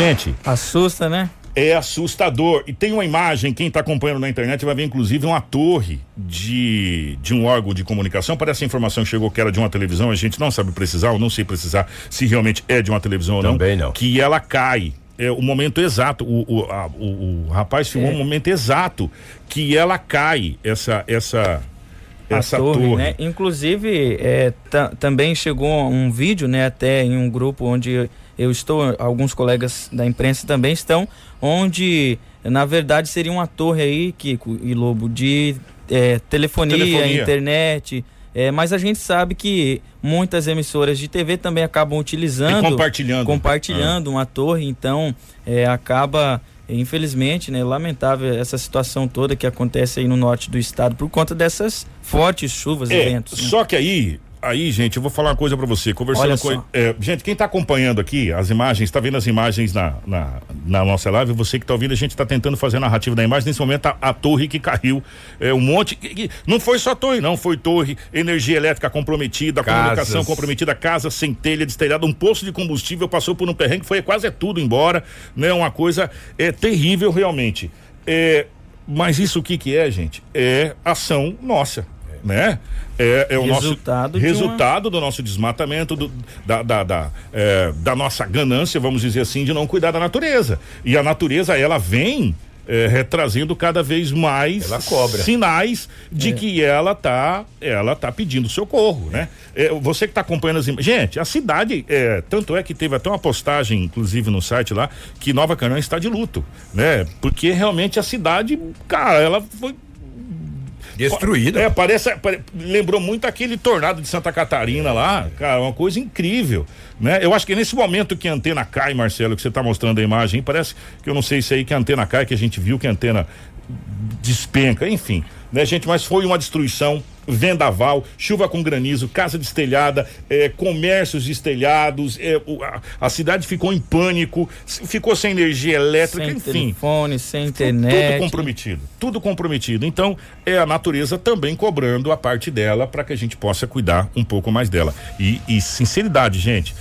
Gente, Assusta, né? é assustador. E tem uma imagem, quem está acompanhando na internet vai ver inclusive uma torre de, de um órgão de comunicação. Parece a informação que chegou que era de uma televisão, a gente não sabe precisar, ou não sei precisar se realmente é de uma televisão ou não. Também não. Que ela cai. É o momento exato. O, o, a- o- o rapaz filmou É. o momento exato que ela cai, essa, essa, essa a torre, né? Inclusive, é, ta- também chegou um vídeo, né, até em um grupo onde eu estou, alguns colegas da imprensa também estão, onde na verdade seria uma torre aí, Kiko e Lobo, de é, telefonia, Telefonia. internet. é, mas a gente sabe que muitas emissoras de TV também acabam utilizando, E compartilhando. compartilhando uma torre, então é, acaba, infelizmente, né, lamentável essa situação toda que acontece aí no norte do estado por conta dessas fortes chuvas e É, ventos. né? só que aí, aí, gente, eu vou falar uma coisa pra você. Conversando com. é, gente, quem tá acompanhando aqui as imagens, tá vendo as imagens na, na, na nossa live, você que tá ouvindo, a gente tá tentando fazer a narrativa da imagem. Nesse momento, a, a torre que caiu, é um monte. que- que- não foi só torre, não. Foi torre, energia elétrica comprometida, Casas. comunicação comprometida, casa sem telha, destelhada, um poço de combustível passou por um perrengue, foi quase é tudo embora, né? Uma coisa é terrível realmente. É, mas isso o que que é, gente? É ação nossa. Né? É, é o Resultado nosso resultado do nosso desmatamento, do- da, da, da, é, da nossa ganância, vamos dizer assim, de não cuidar da natureza. E a natureza, ela vem é, retrazendo cada vez mais Ela cobra. sinais de que ela tá, ela tá pedindo socorro, né? É, você que está acompanhando as imagens. Gente, a cidade, é, tanto é que teve até uma postagem, inclusive no site lá, que Nova Canaã está de luto, né? Porque realmente a cidade, cara, ela foi Destruída. é, parece, pare- lembrou muito aquele tornado de Santa Catarina lá, cara, uma coisa incrível, né? Eu acho que nesse momento que a antena cai, Marcelo, que você tá mostrando a imagem, parece que eu não sei se é aí que a antena cai, que a gente viu que a antena despenca, enfim, né, gente? Mas foi uma destruição, vendaval, chuva com granizo, casa destelhada, eh, comércios destelhados, eh, o- a, a cidade ficou em pânico, ficou sem energia elétrica, Sem enfim. telefone, sem Tudo internet. comprometido, tudo comprometido. Então, é a natureza também cobrando a parte dela para que a gente possa cuidar um pouco mais dela. E, e sinceridade, gente.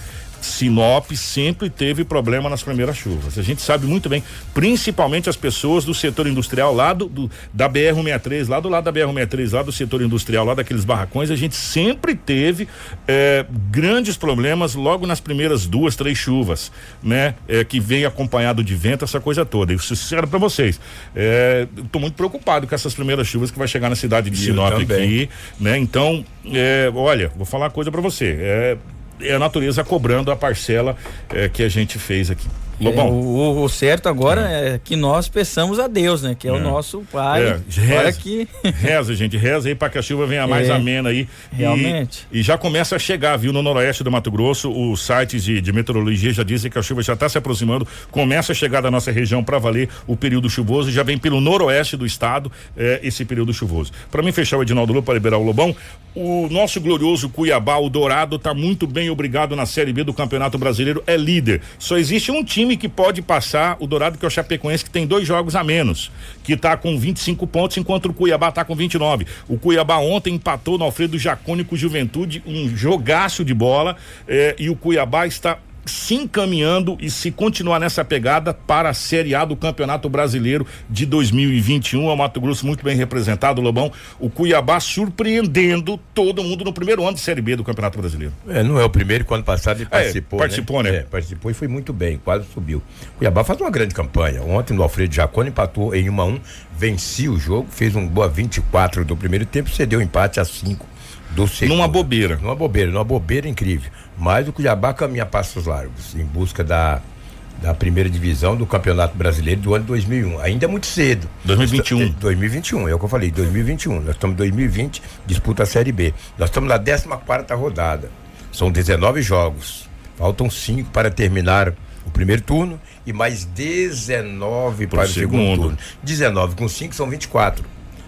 Sinop sempre teve problema nas primeiras chuvas. A gente sabe muito bem, principalmente as pessoas do setor industrial lá do, do- da BR-163, lá do lado da BR-163, lá do setor industrial, lá daqueles barracões, a gente sempre teve eh, grandes problemas logo nas primeiras duas, três chuvas, né? Eh, que vem acompanhado de vento, essa coisa toda. Eu sincero para vocês, eh, eu tô muito preocupado com essas primeiras chuvas que vai chegar na cidade de eu Sinop também. aqui, né? Então, eh, olha, vou falar uma coisa para você, é, é a natureza cobrando a parcela eh, que a gente fez aqui. É, Lobão. o, o certo agora é. que nós peçamos a Deus, né? Que é, o nosso Pai. É, reza, que reza, gente, reza aí para que a chuva venha mais É, amena aí. E- realmente. E, já começa a chegar, viu, no noroeste do Mato Grosso, os sites de, de meteorologia já dizem que a chuva já está se aproximando, começa a chegar da nossa região para valer o período chuvoso, já vem pelo noroeste do estado eh, esse período chuvoso. Para mim fechar o Edinaldo Lu para liberar o Lobão, o nosso glorioso Cuiabá, o Dourado, está muito bem obrigado na Série B do Campeonato Brasileiro, é líder. Só existe um time que pode passar o Dourado, que é o Chapecoense, que tem dois jogos a menos, que está com 25 pontos, enquanto o Cuiabá está com 29. O Cuiabá ontem empatou no Alfredo Jacone com Juventude, um jogaço de bola, eh, e o Cuiabá está se encaminhando e se continuar nessa pegada para a Série A do Campeonato Brasileiro de 2021. É o Mato Grosso muito bem representado, Lobão. O Cuiabá surpreendendo todo mundo no primeiro ano de Série B do Campeonato Brasileiro. É, não é o primeiro, quando passado ele participou. participou, né? É, participou e foi muito bem, quase subiu. Cuiabá faz uma grande campanha. Ontem no Alfredo Jacone empatou em 1 a 1 vencia o jogo, fez um boa 24 do primeiro tempo, cedeu empate a 5 do segundo. Numa bobeira. Numa bobeira, numa bobeira incrível. Mas o Cuiabá caminha passos largos, em busca da, da primeira divisão do Campeonato Brasileiro do ano 2001. Ainda é muito cedo. 2021. É, 2021, é o que eu falei, 2021. Nós estamos em 2020, disputa a Série B. Nós estamos na 14 quarta rodada. São 19 jogos. Faltam cinco para terminar o primeiro turno e mais 19 Pro para o segundo. segundo. turno. 19 com 5 são 24.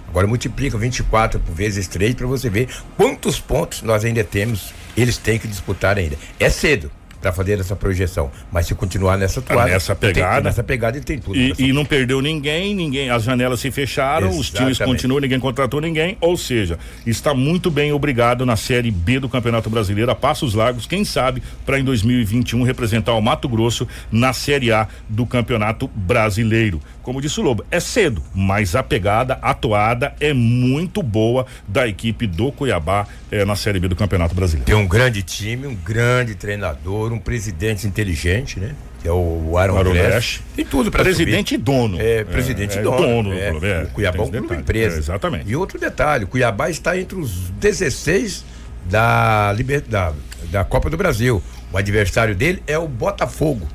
Agora multiplica 24 por vezes 3 para você ver quantos pontos nós ainda temos. Eles têm que disputar ainda. É cedo para fazer essa projeção, mas se continuar nessa toada, nessa tem- pegada. nessa pegada ele tem tudo. E, e não perdeu ninguém, ninguém, as janelas se fecharam, os times Exatamente. continuam, ninguém contratou ninguém, ou seja, está muito bem obrigado na Série B do Campeonato Brasileiro, a Passos Largos, quem sabe, para em 2021 representar o Mato Grosso na Série A do Campeonato Brasileiro. Como disse o Lobo, é cedo, mas a pegada, a toada é muito boa da equipe do Cuiabá eh, na Série B do Campeonato Brasileiro. Tem um grande time, um grande treinador, um presidente inteligente, né? Que é o Aaron, Aaron. Glass. Tem tudo para Presidente e dono. É, presidente é, e dono. dono do é. clube, é. O Cuiabá é um clube empresa. É, exatamente. E outro detalhe, o Cuiabá está entre os 16 da, liber... da, da Copa do Brasil. O adversário dele é o Botafogo.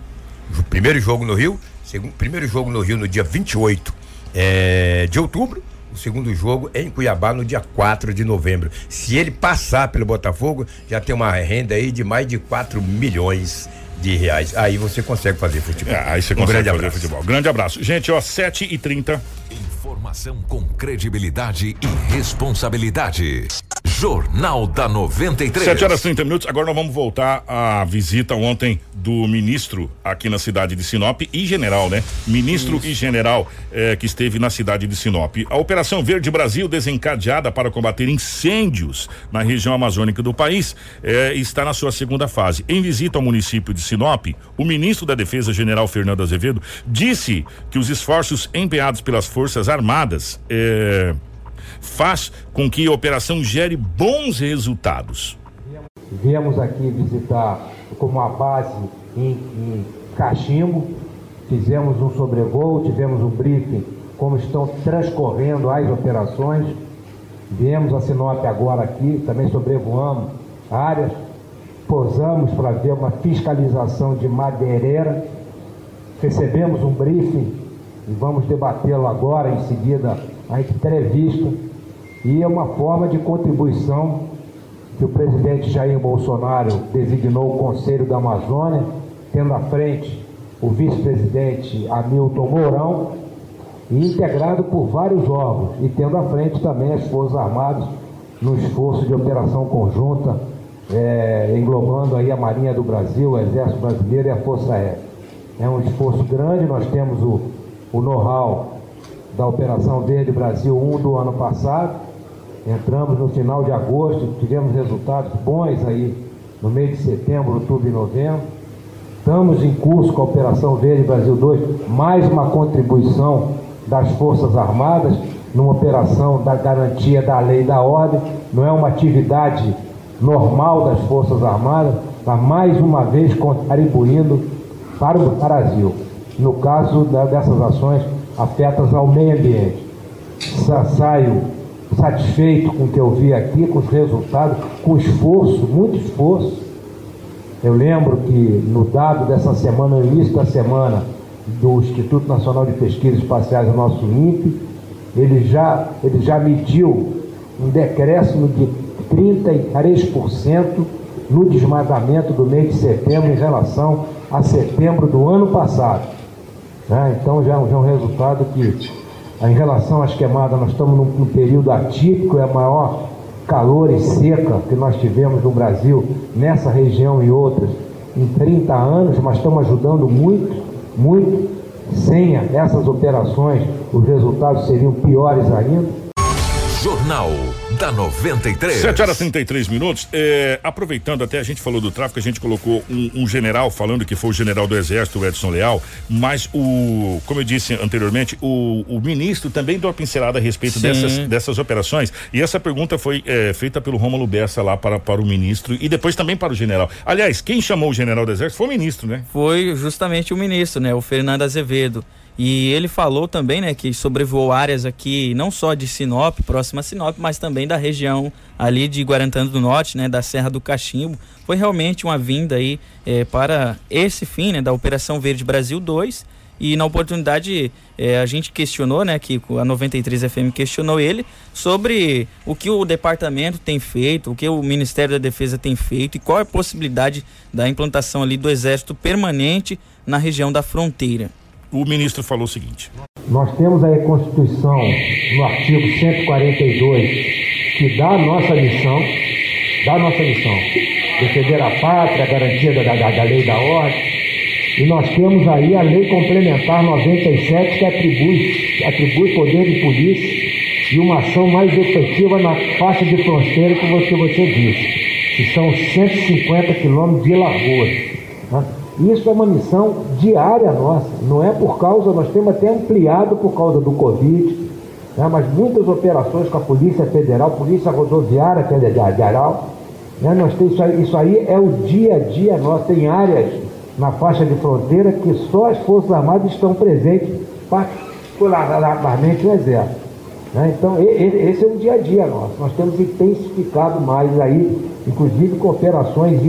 O primeiro jogo no Rio, segundo, primeiro jogo no Rio no dia 28 é, de outubro. O segundo jogo é em Cuiabá no dia 4 de novembro. Se ele passar pelo Botafogo, já tem uma renda aí de mais de 4 milhões de reais. Aí você consegue fazer futebol. É, aí você um consegue grande fazer abraço. futebol. Grande abraço. Gente, ó, 7 e 30 Informação com credibilidade e responsabilidade. Jornal da 93. 7 horas e 30 minutos. Agora nós vamos voltar à visita ontem do ministro aqui na cidade de Sinop e general, né? Ministro e general eh, que esteve na cidade de Sinop. A Operação Verde Brasil, desencadeada para combater incêndios na região amazônica do país, eh, está na sua segunda fase. Em visita ao município de Sinop, o ministro da Defesa, general Fernando Azevedo, disse que os esforços empenhados pelas Forças Armadas. eh, faz com que a operação gere bons resultados. Viemos aqui visitar como a base em, em Cachimbo, fizemos um sobrevoo, tivemos um briefing como estão transcorrendo as operações. Viemos a Sinop agora aqui, também sobrevoamos áreas, posamos para ver uma fiscalização de madeireira, recebemos um briefing e vamos debatê-lo agora, em seguida, a entrevista. E é uma forma de contribuição que o presidente Jair Bolsonaro designou o Conselho da Amazônia, tendo à frente o vice-presidente Hamilton Mourão, e integrado por vários órgãos, e tendo à frente também as Forças Armadas no esforço de operação conjunta, é, englobando aí a Marinha do Brasil, o Exército Brasileiro e a Força Aérea. É um esforço grande, nós temos o, o know-how da Operação Verde Brasil 1 do ano passado, entramos no final de agosto, tivemos resultados bons aí no mês de setembro, outubro e novembro. Estamos em curso com a Operação Verde Brasil 2, mais uma contribuição das Forças Armadas, numa operação da garantia da lei e da ordem, não é uma atividade normal das Forças Armadas, mas mais uma vez contribuindo para o Brasil. No caso dessas ações afetas ao meio ambiente. Saio satisfeito com o que eu vi aqui, com os resultados, com esforço, muito esforço. Eu lembro que no dado dessa semana, no início da semana, do Instituto Nacional de Pesquisas Espaciais, o nosso INPE, ele já, ele já mediu um decréscimo de 33% no desmatamento do mês de setembro em relação a setembro do ano passado. Né? Então já, já é um resultado que, em relação às queimadas, nós estamos num, num período atípico, é a maior calor e seca que nós tivemos no Brasil, nessa região e outras, em 30 anos, mas estamos ajudando muito, muito. Sem essas operações, os resultados seriam piores ainda. Jornal da 93. 7 horas e 33 minutos. É, aproveitando, até a gente falou do tráfico, a gente colocou um, um, general falando que foi o general do Exército, o Edson Leal, mas o, como eu disse anteriormente, o, o ministro também deu uma pincelada a respeito dessas, dessas operações. E essa pergunta foi é, feita pelo Rômulo Bessa lá para, para o ministro e depois também para o general. Aliás, quem chamou o general do Exército foi o ministro, né? Foi justamente o ministro, né? O Fernando Azevedo. E ele falou também, né, que sobrevoou áreas aqui, não só de Sinop, próxima a Sinop, mas também da região ali de Guarantã do Norte, né, da Serra do Cachimbo. Foi realmente uma vinda aí é, para esse fim, né, da Operação Verde Brasil 2. E na oportunidade é, a gente questionou, né, que a 93 FM questionou ele sobre o que o departamento tem feito, o que o Ministério da Defesa tem feito e qual é a possibilidade da implantação ali do Exército permanente na região da fronteira o ministro falou o seguinte: Nós temos aí a Constituição, no artigo 142, que dá a nossa missão, dá a nossa missão, defender a pátria, a garantia da, da, da lei da ordem. E nós temos aí a lei complementar 97 que atribui, atribui poder de polícia e uma ação mais efetiva na faixa de fronteira que você, você disse, que são 150 quilômetros de largura. Isso é uma missão diária nossa, não é por causa, nós temos até ampliado por causa do Covid, né, mas muitas operações com a Polícia Federal, Polícia Rodoviária Federal, né, nós temos isso aí, isso aí é o dia a dia nosso, tem áreas na faixa de fronteira que só as Forças Armadas estão presentes, particularmente o Exército. Né? Então, esse é o dia a dia nosso. Nós temos intensificado mais aí, inclusive com operações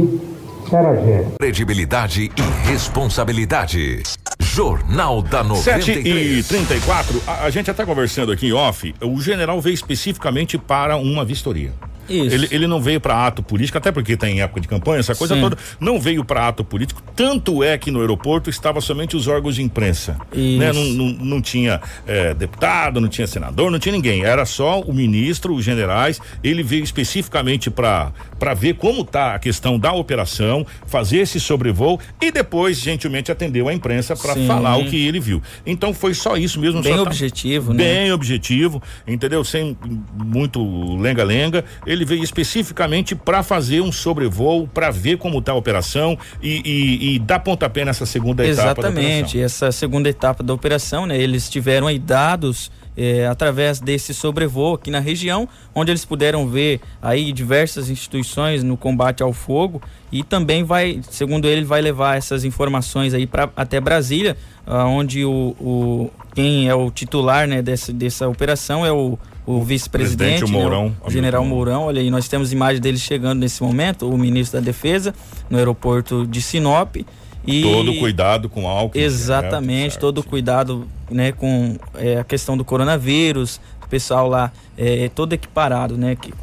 de Credibilidade e responsabilidade. Jornal da 93. 7 e 34 a, a gente até conversando aqui em off, o general veio especificamente para uma vistoria. Isso. Ele, ele não veio para ato político, até porque está em época de campanha, essa coisa Sim. toda. Não veio para ato político. Tanto é que no aeroporto estava somente os órgãos de imprensa. Né? Não, não, não, tinha é, deputado, não tinha senador, não tinha ninguém. Era só o ministro, os generais. Ele veio especificamente para ver como está a questão da operação, fazer esse sobrevoo e depois, gentilmente, atendeu a imprensa para falar o que ele viu. Então foi só isso mesmo. Bem objetivo, tá, né? Bem objetivo, entendeu? Sem muito lenga-lenga. Ele ele veio especificamente para fazer um sobrevoo, para ver como está a operação e, e, e, dar pontapé nessa segunda etapa Exatamente, essa segunda etapa da operação, né? Eles tiveram aí dados é, através desse sobrevoo aqui na região, onde eles puderam ver aí diversas instituições no combate ao fogo e também vai, segundo ele, vai levar essas informações aí para até Brasília, onde o, o, quem é o titular né, dessa operação é o o vice-presidente, o, Mourão, né, o general Mourão. Olha aí, nós temos imagem dele chegando nesse momento, o ministro da Defesa, no aeroporto de Sinop. E todo cuidado com álcool. Exatamente, certo, todo cuidado né, com é, a questão do coronavírus, o pessoal lá é, todo equiparado, né? Que...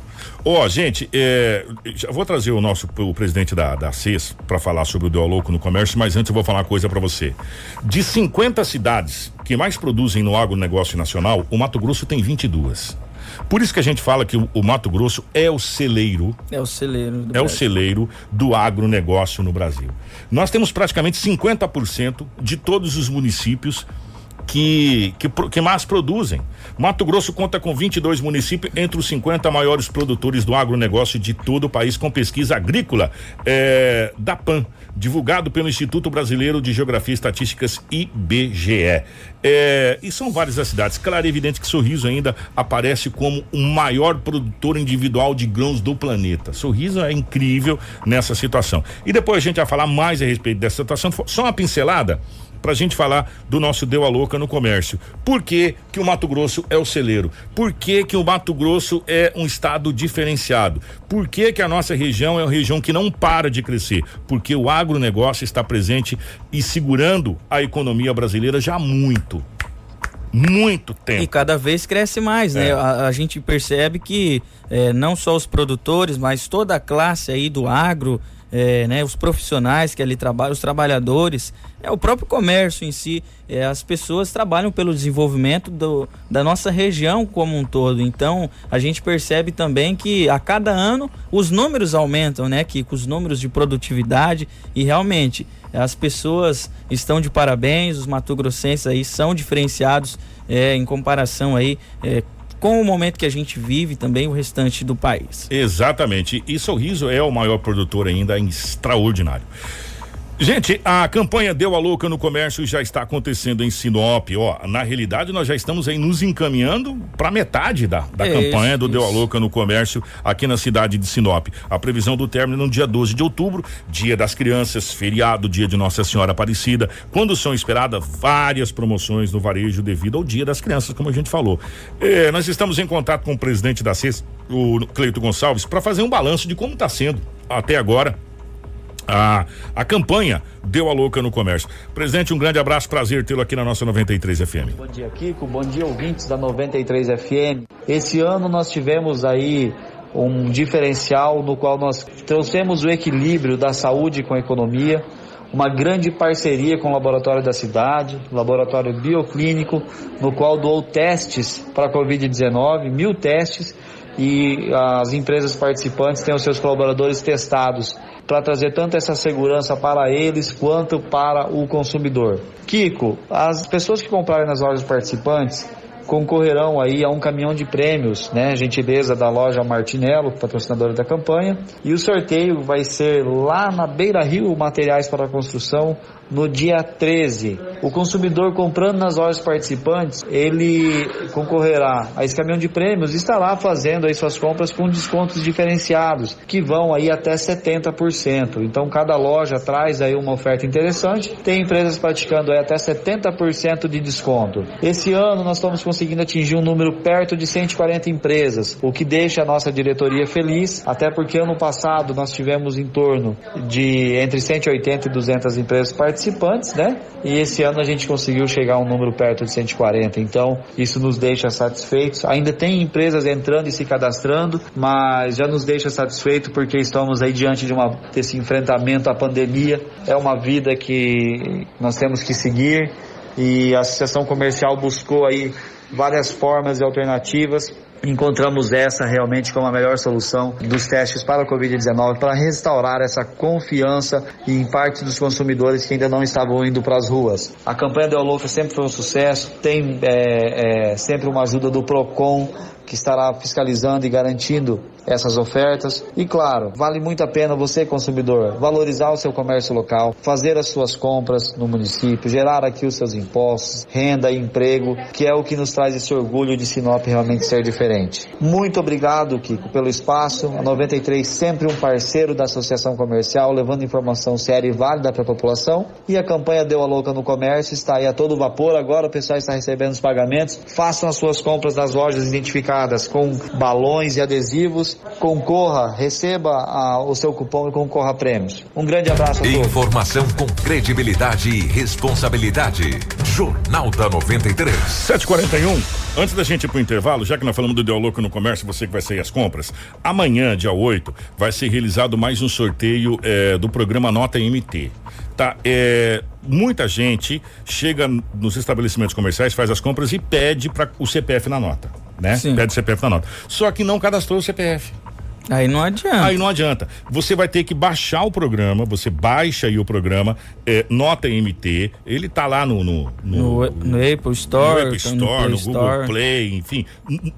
Ó, oh, gente, é, vou trazer o nosso o presidente da, da CES para falar sobre o Deu Louco no comércio, mas antes eu vou falar uma coisa para você. De 50 cidades que mais produzem no agronegócio nacional, o Mato Grosso tem 22. Por isso que a gente fala que o, o Mato Grosso é o celeiro. É o celeiro. é Brasil. o celeiro do agronegócio no Brasil. Nós temos praticamente 50% de todos os municípios que, que, que, mais produzem. Mato Grosso conta com 22 municípios entre os 50 maiores produtores do agronegócio de todo o país, com pesquisa agrícola é, da PAN, divulgado pelo Instituto Brasileiro de Geografia e Estatísticas IBGE. É, e são várias as cidades. Claro, é evidente que Sorriso ainda aparece como o maior produtor individual de grãos do planeta. Sorriso é incrível nessa situação. E depois a gente vai falar mais a respeito dessa situação. Só uma pincelada para a gente falar do nosso Deu a Louca no comércio. Por que, que o Mato Grosso é o celeiro? Por que, que o Mato Grosso é um estado diferenciado? Por que, que a nossa região é uma região que não para de crescer? Porque o agronegócio está presente e segurando a economia brasileira já há muito muito tempo. E cada vez cresce mais, né? é. A, a, gente percebe que é, não só os produtores, mas toda a classe aí do agro é, né, os profissionais que ali trabalham, os trabalhadores, é o próprio comércio em si, é, as pessoas trabalham pelo desenvolvimento do, da nossa região como um todo. Então a gente percebe também que a cada ano os números aumentam, né, que os números de produtividade e realmente as pessoas estão de parabéns, os matogrossenses aí são diferenciados é, em comparação aí é, com o momento que a gente vive também o restante do país. Exatamente. E Sorriso é o maior produtor ainda extraordinário. Gente, a campanha Deu a Louca no Comércio já está acontecendo em Sinop. Ó, na realidade, nós já estamos aí nos encaminhando para metade da, da é campanha isso, do Deu a Louca no Comércio aqui na cidade de Sinop. A previsão do término no dia 12 de outubro, dia das crianças, feriado, dia de Nossa Senhora Aparecida, quando são esperadas várias promoções no varejo devido ao dia das crianças, como a gente falou. É, nós estamos em contato com o presidente da CES, o Cleito Gonçalves, para fazer um balanço de como está sendo até agora a, a campanha deu a louca no comércio. Presidente, um grande abraço, prazer tê-lo aqui na nossa 93 FM. Bom dia, Kiko. Bom dia, ouvintes da 93 FM. Esse ano nós tivemos aí um diferencial no qual nós trouxemos o equilíbrio da saúde com a economia, uma grande parceria com o laboratório da cidade, laboratório bioclínico, no qual doou testes para a Covid-19, mil testes, e as empresas participantes têm os seus colaboradores testados para trazer tanto essa segurança para eles quanto para o consumidor. Kiko, as pessoas que comprarem nas lojas participantes concorrerão aí a um caminhão de prêmios, né? Gentileza da loja Martinello, patrocinadora da campanha. E o sorteio vai ser lá na Beira Rio Materiais para a Construção, no dia 13. O consumidor comprando nas lojas participantes, ele concorrerá a esse caminhão de prêmios e estará fazendo aí suas compras com descontos diferenciados, que vão aí até 70%. Então cada loja traz aí uma oferta interessante. Tem empresas praticando aí até 70% de desconto. Esse ano nós estamos conseguindo atingir um número perto de 140 empresas, o que deixa a nossa diretoria feliz, até porque ano passado nós tivemos em torno de entre 180 e 200 empresas participantes participantes, né? E esse ano a gente conseguiu chegar a um número perto de 140. Então, isso nos deixa satisfeitos. Ainda tem empresas entrando e se cadastrando, mas já nos deixa satisfeito porque estamos aí diante de uma desse enfrentamento à pandemia. É uma vida que nós temos que seguir e a Associação Comercial buscou aí várias formas e alternativas encontramos essa realmente como a melhor solução dos testes para a Covid-19 para restaurar essa confiança em parte dos consumidores que ainda não estavam indo para as ruas. A campanha do Louca sempre foi um sucesso, tem é, é, sempre uma ajuda do PROCON que estará fiscalizando e garantindo essas ofertas. E claro, vale muito a pena você, consumidor, valorizar o seu comércio local, fazer as suas compras no município, gerar aqui os seus impostos, renda e emprego, que é o que nos traz esse orgulho de Sinop realmente ser diferente. Muito obrigado, Kiko, pelo espaço. A 93 sempre um parceiro da Associação Comercial, levando informação séria e válida para a população. E a campanha Deu a Louca no Comércio está aí a todo vapor. Agora o pessoal está recebendo os pagamentos. Façam as suas compras nas lojas identificadas com balões e adesivos. Concorra, receba a, o seu cupom e concorra a prêmios. Um grande abraço a todos. Informação com credibilidade e responsabilidade. Jornal da 93. 741. Antes da gente ir pro intervalo, já que nós falamos do Deu Louco no Comércio, você que vai sair as compras, amanhã, dia 8, vai ser realizado mais um sorteio é, do programa Nota MT. Tá, é, muita gente chega nos estabelecimentos comerciais, faz as compras e pede para o CPF na nota, né? Sim. Pede o CPF na nota. Só que não cadastrou o CPF. Aí não adianta. Aí não adianta. Você vai ter que baixar o programa, você baixa aí o programa, é, nota MT, ele tá lá no no, no, no, no Apple Store, no, Apple Store, no, no Google Store. Play, enfim.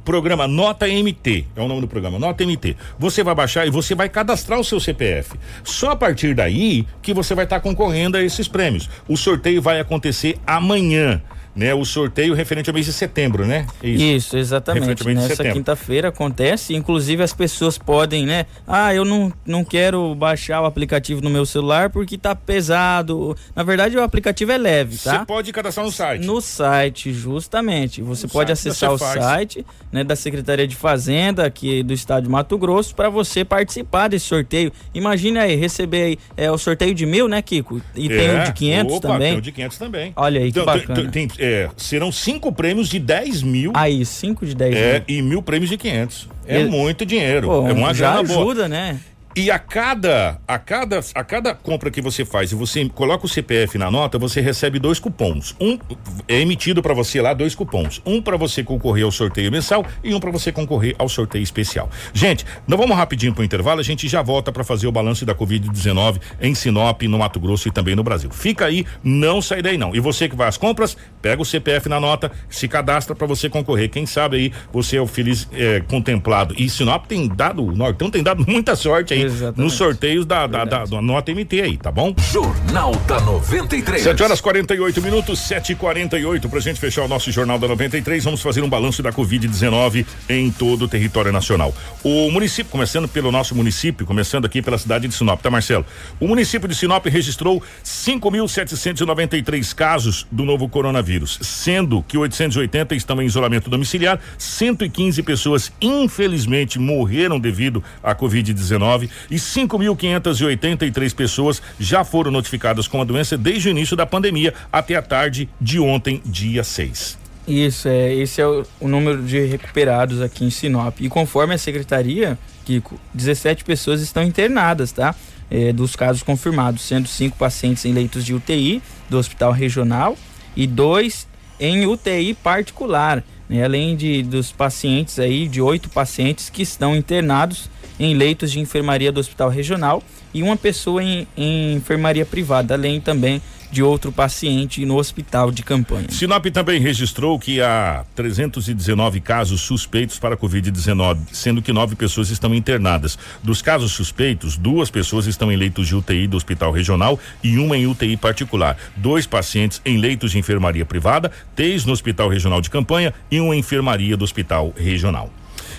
Programa Nota MT, é o nome do programa, Nota MT. Você vai baixar e você vai cadastrar o seu CPF. Só a partir daí que você vai estar tá concorrendo a esses prêmios. O sorteio vai acontecer amanhã né, o sorteio referente ao mês de setembro, né? Isso, Isso exatamente. Nessa quinta-feira acontece, inclusive as pessoas podem, né? Ah, eu não, não quero baixar o aplicativo no meu celular porque tá pesado. Na verdade, o aplicativo é leve, tá? Você pode cadastrar no site. No site, justamente. Você no pode acessar o site, né, da Secretaria de Fazenda aqui do estado de Mato Grosso para você participar desse sorteio. Imagine aí, receber aí, é o sorteio de mil, né, Kiko? E é, tem o de 500 opa, também. Tem o de 500 também. Olha aí que então, bacana. Tem, tem, é, serão cinco prêmios de 10 mil. Aí, cinco de 10 é, mil. E mil prêmios de 500. É, muito dinheiro. Pô, é uma já ajuda, boa. né? E a cada, a cada, a cada compra que você faz e você coloca o CPF na nota, você recebe dois cupons. Um é emitido para você lá dois cupons. Um para você concorrer ao sorteio mensal e um para você concorrer ao sorteio especial. Gente, nós vamos rapidinho pro intervalo, a gente já volta para fazer o balanço da Covid-19 em Sinop, no Mato Grosso e também no Brasil. Fica aí, não sai daí não. E você que vai às compras, pega o CPF na nota, se cadastra para você concorrer. Quem sabe aí você é o feliz é, contemplado. E Sinop tem dado, o tem dado muita sorte aí Exatamente. nos sorteios da, da, da, da, nota MT aí, tá bom? Jornal da 93. 7 horas 48 minutos, 7 e 48 pra gente fechar o nosso Jornal da 93. Vamos fazer um balanço da Covid-19 em todo o território nacional. O município, começando pelo nosso município, começando aqui pela cidade de Sinop, tá, Marcelo? O município de Sinop registrou 5.793 casos do novo coronavírus, sendo que 880 estão em isolamento domiciliar, 115 pessoas, infelizmente, morreram devido à Covid-19 e 5.583 pessoas já foram notificadas com a doença desde o início da pandemia até a tarde de ontem, dia 6. Isso, é, esse é o, o, número de recuperados aqui em Sinop. E conforme a secretaria, Kiko, 17 pessoas estão internadas, tá? É, dos casos confirmados, sendo cinco pacientes em leitos de UTI do hospital regional e dois em UTI particular, né? além de dos pacientes aí, de oito pacientes que estão internados em leitos de enfermaria do Hospital Regional e uma pessoa em, em enfermaria privada, além também de outro paciente no hospital de campanha. Sinop também registrou que há 319 casos suspeitos para Covid-19, sendo que nove pessoas estão internadas. Dos casos suspeitos, duas pessoas estão em leitos de UTI do Hospital Regional e uma em UTI particular. Dois pacientes em leitos de enfermaria privada, três no Hospital Regional de Campanha e uma enfermaria do Hospital Regional.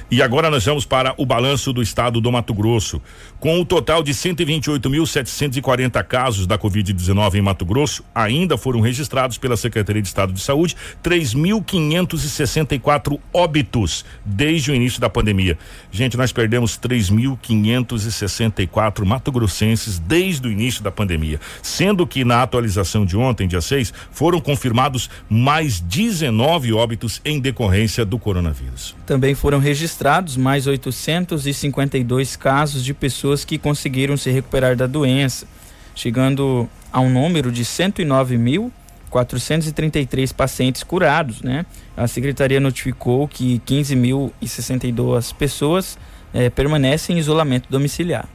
E agora nós vamos para o balanço do estado do Mato Grosso. Com o total de 128.740 casos da Covid-19 em Mato Grosso, ainda foram registrados pela Secretaria de Estado de Saúde 3.564 óbitos desde o início da pandemia. Gente, nós perdemos 3.564 mato-grossenses desde o início da pandemia, sendo que na atualização de ontem, dia 6, foram confirmados mais 19 óbitos em decorrência do coronavírus. Também foram registrados mais 852 casos de pessoas pessoas que conseguiram se recuperar da doença, chegando a um número de 109.433 pacientes curados, né? A secretaria notificou que 15.062 pessoas eh, permanecem em isolamento domiciliar.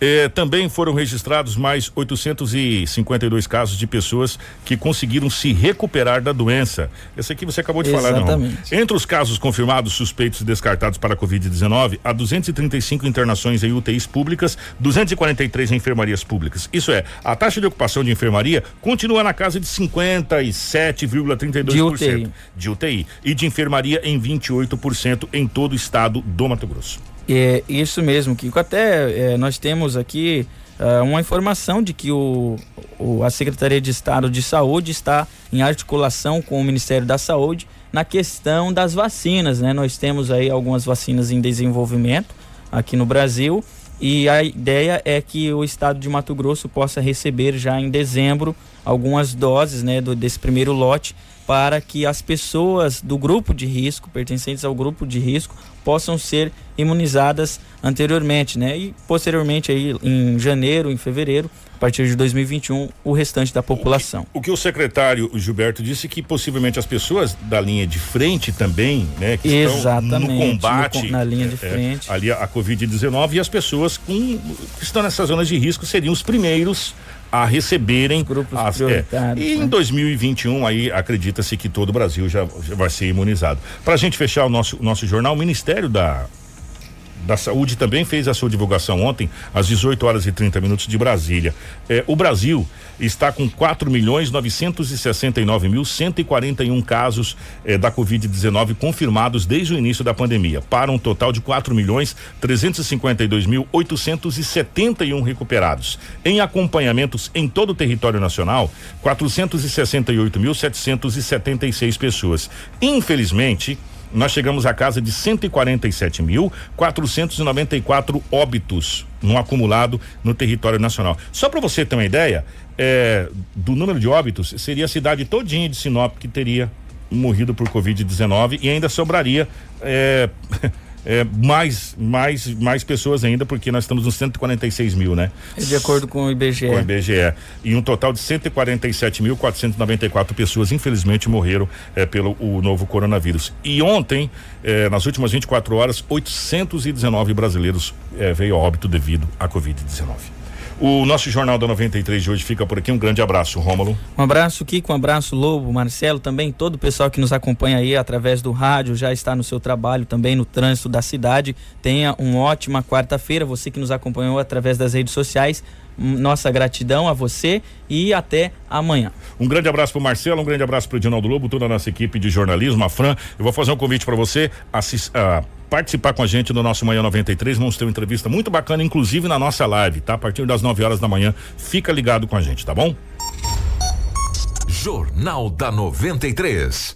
Eh, também foram registrados mais 852 casos de pessoas que conseguiram se recuperar da doença. Esse aqui você acabou de Exatamente. falar, não? Entre os casos confirmados, suspeitos e descartados para a Covid-19, há 235 internações em UTIs públicas, 243 em enfermarias públicas. Isso é, a taxa de ocupação de enfermaria continua na casa de 57,32% De UTI. de UTI e de enfermaria em 28% em todo o estado do Mato Grosso. É isso mesmo, Kiko. Até é, nós temos aqui é, uma informação de que o, o- a Secretaria de Estado de Saúde está em articulação com o Ministério da Saúde na questão das vacinas, né? Nós temos aí algumas vacinas em desenvolvimento aqui no Brasil e a ideia é que o estado de Mato Grosso possa receber já em dezembro algumas doses, né, do, desse primeiro lote para que as pessoas do grupo de risco, pertencentes ao grupo de risco, possam ser imunizadas anteriormente, né? E posteriormente aí em janeiro, em fevereiro, a partir de 2021, o restante da população. O que o secretário Gilberto disse que possivelmente as pessoas da linha de frente também, né, que estão Exatamente, no combate no na linha de é, é, frente. ali a, a Covid-19 e as pessoas com, que estão nessas zonas de risco seriam os primeiros a receberem grupos as, é, e em né? 2021 aí acredita-se que todo o Brasil já, já vai ser imunizado. Para a gente fechar o nosso nosso jornal, o Ministério da da Saúde também fez a sua divulgação ontem, às 18 horas e 30 minutos de Brasília. Eh, o Brasil está com 4 milhões 969 mil 141 casos eh, da Covid-19 confirmados desde o início da pandemia, para um total de 4 milhões 352 mil 871 recuperados. Em acompanhamentos em todo o território nacional, 468 mil 776 pessoas. Infelizmente, nós chegamos à casa de 147.494 óbitos no acumulado no território nacional. Só para você ter uma ideia, é, do número de óbitos, seria a cidade todinha de Sinop que teria morrido por Covid-19 e ainda sobraria é, é, mais, mais, mais pessoas ainda, porque nós estamos nos 146 mil, né? É de acordo com o IBGE. Com o IBGE. E um total de 147.494 pessoas, infelizmente, morreram eh, pelo o novo coronavírus. E ontem, eh, nas últimas 24 horas, 819 brasileiros eh, veio a óbito devido à Covid-19. O nosso Jornal da 93 de hoje fica por aqui. Um grande abraço, Rômulo. Um abraço, Kiko, um abraço, Lobo, Marcelo, também todo o pessoal que nos acompanha aí através do rádio, já está no seu trabalho, também no trânsito da cidade. Tenha uma ótima quarta-feira, você que nos acompanhou através das redes sociais. hum, Nossa gratidão a você e até amanhã. Um grande abraço pro Marcelo, um grande abraço pro Edinaldo Lobo, toda a nossa equipe de jornalismo, a Fran. Eu vou fazer um convite para você assis- ah, participar com a gente do nosso Manhã 93. Vamos ter uma entrevista muito bacana, inclusive na nossa live, tá? A partir das 9 horas da manhã. Fica ligado com a gente, tá bom? Jornal da 93.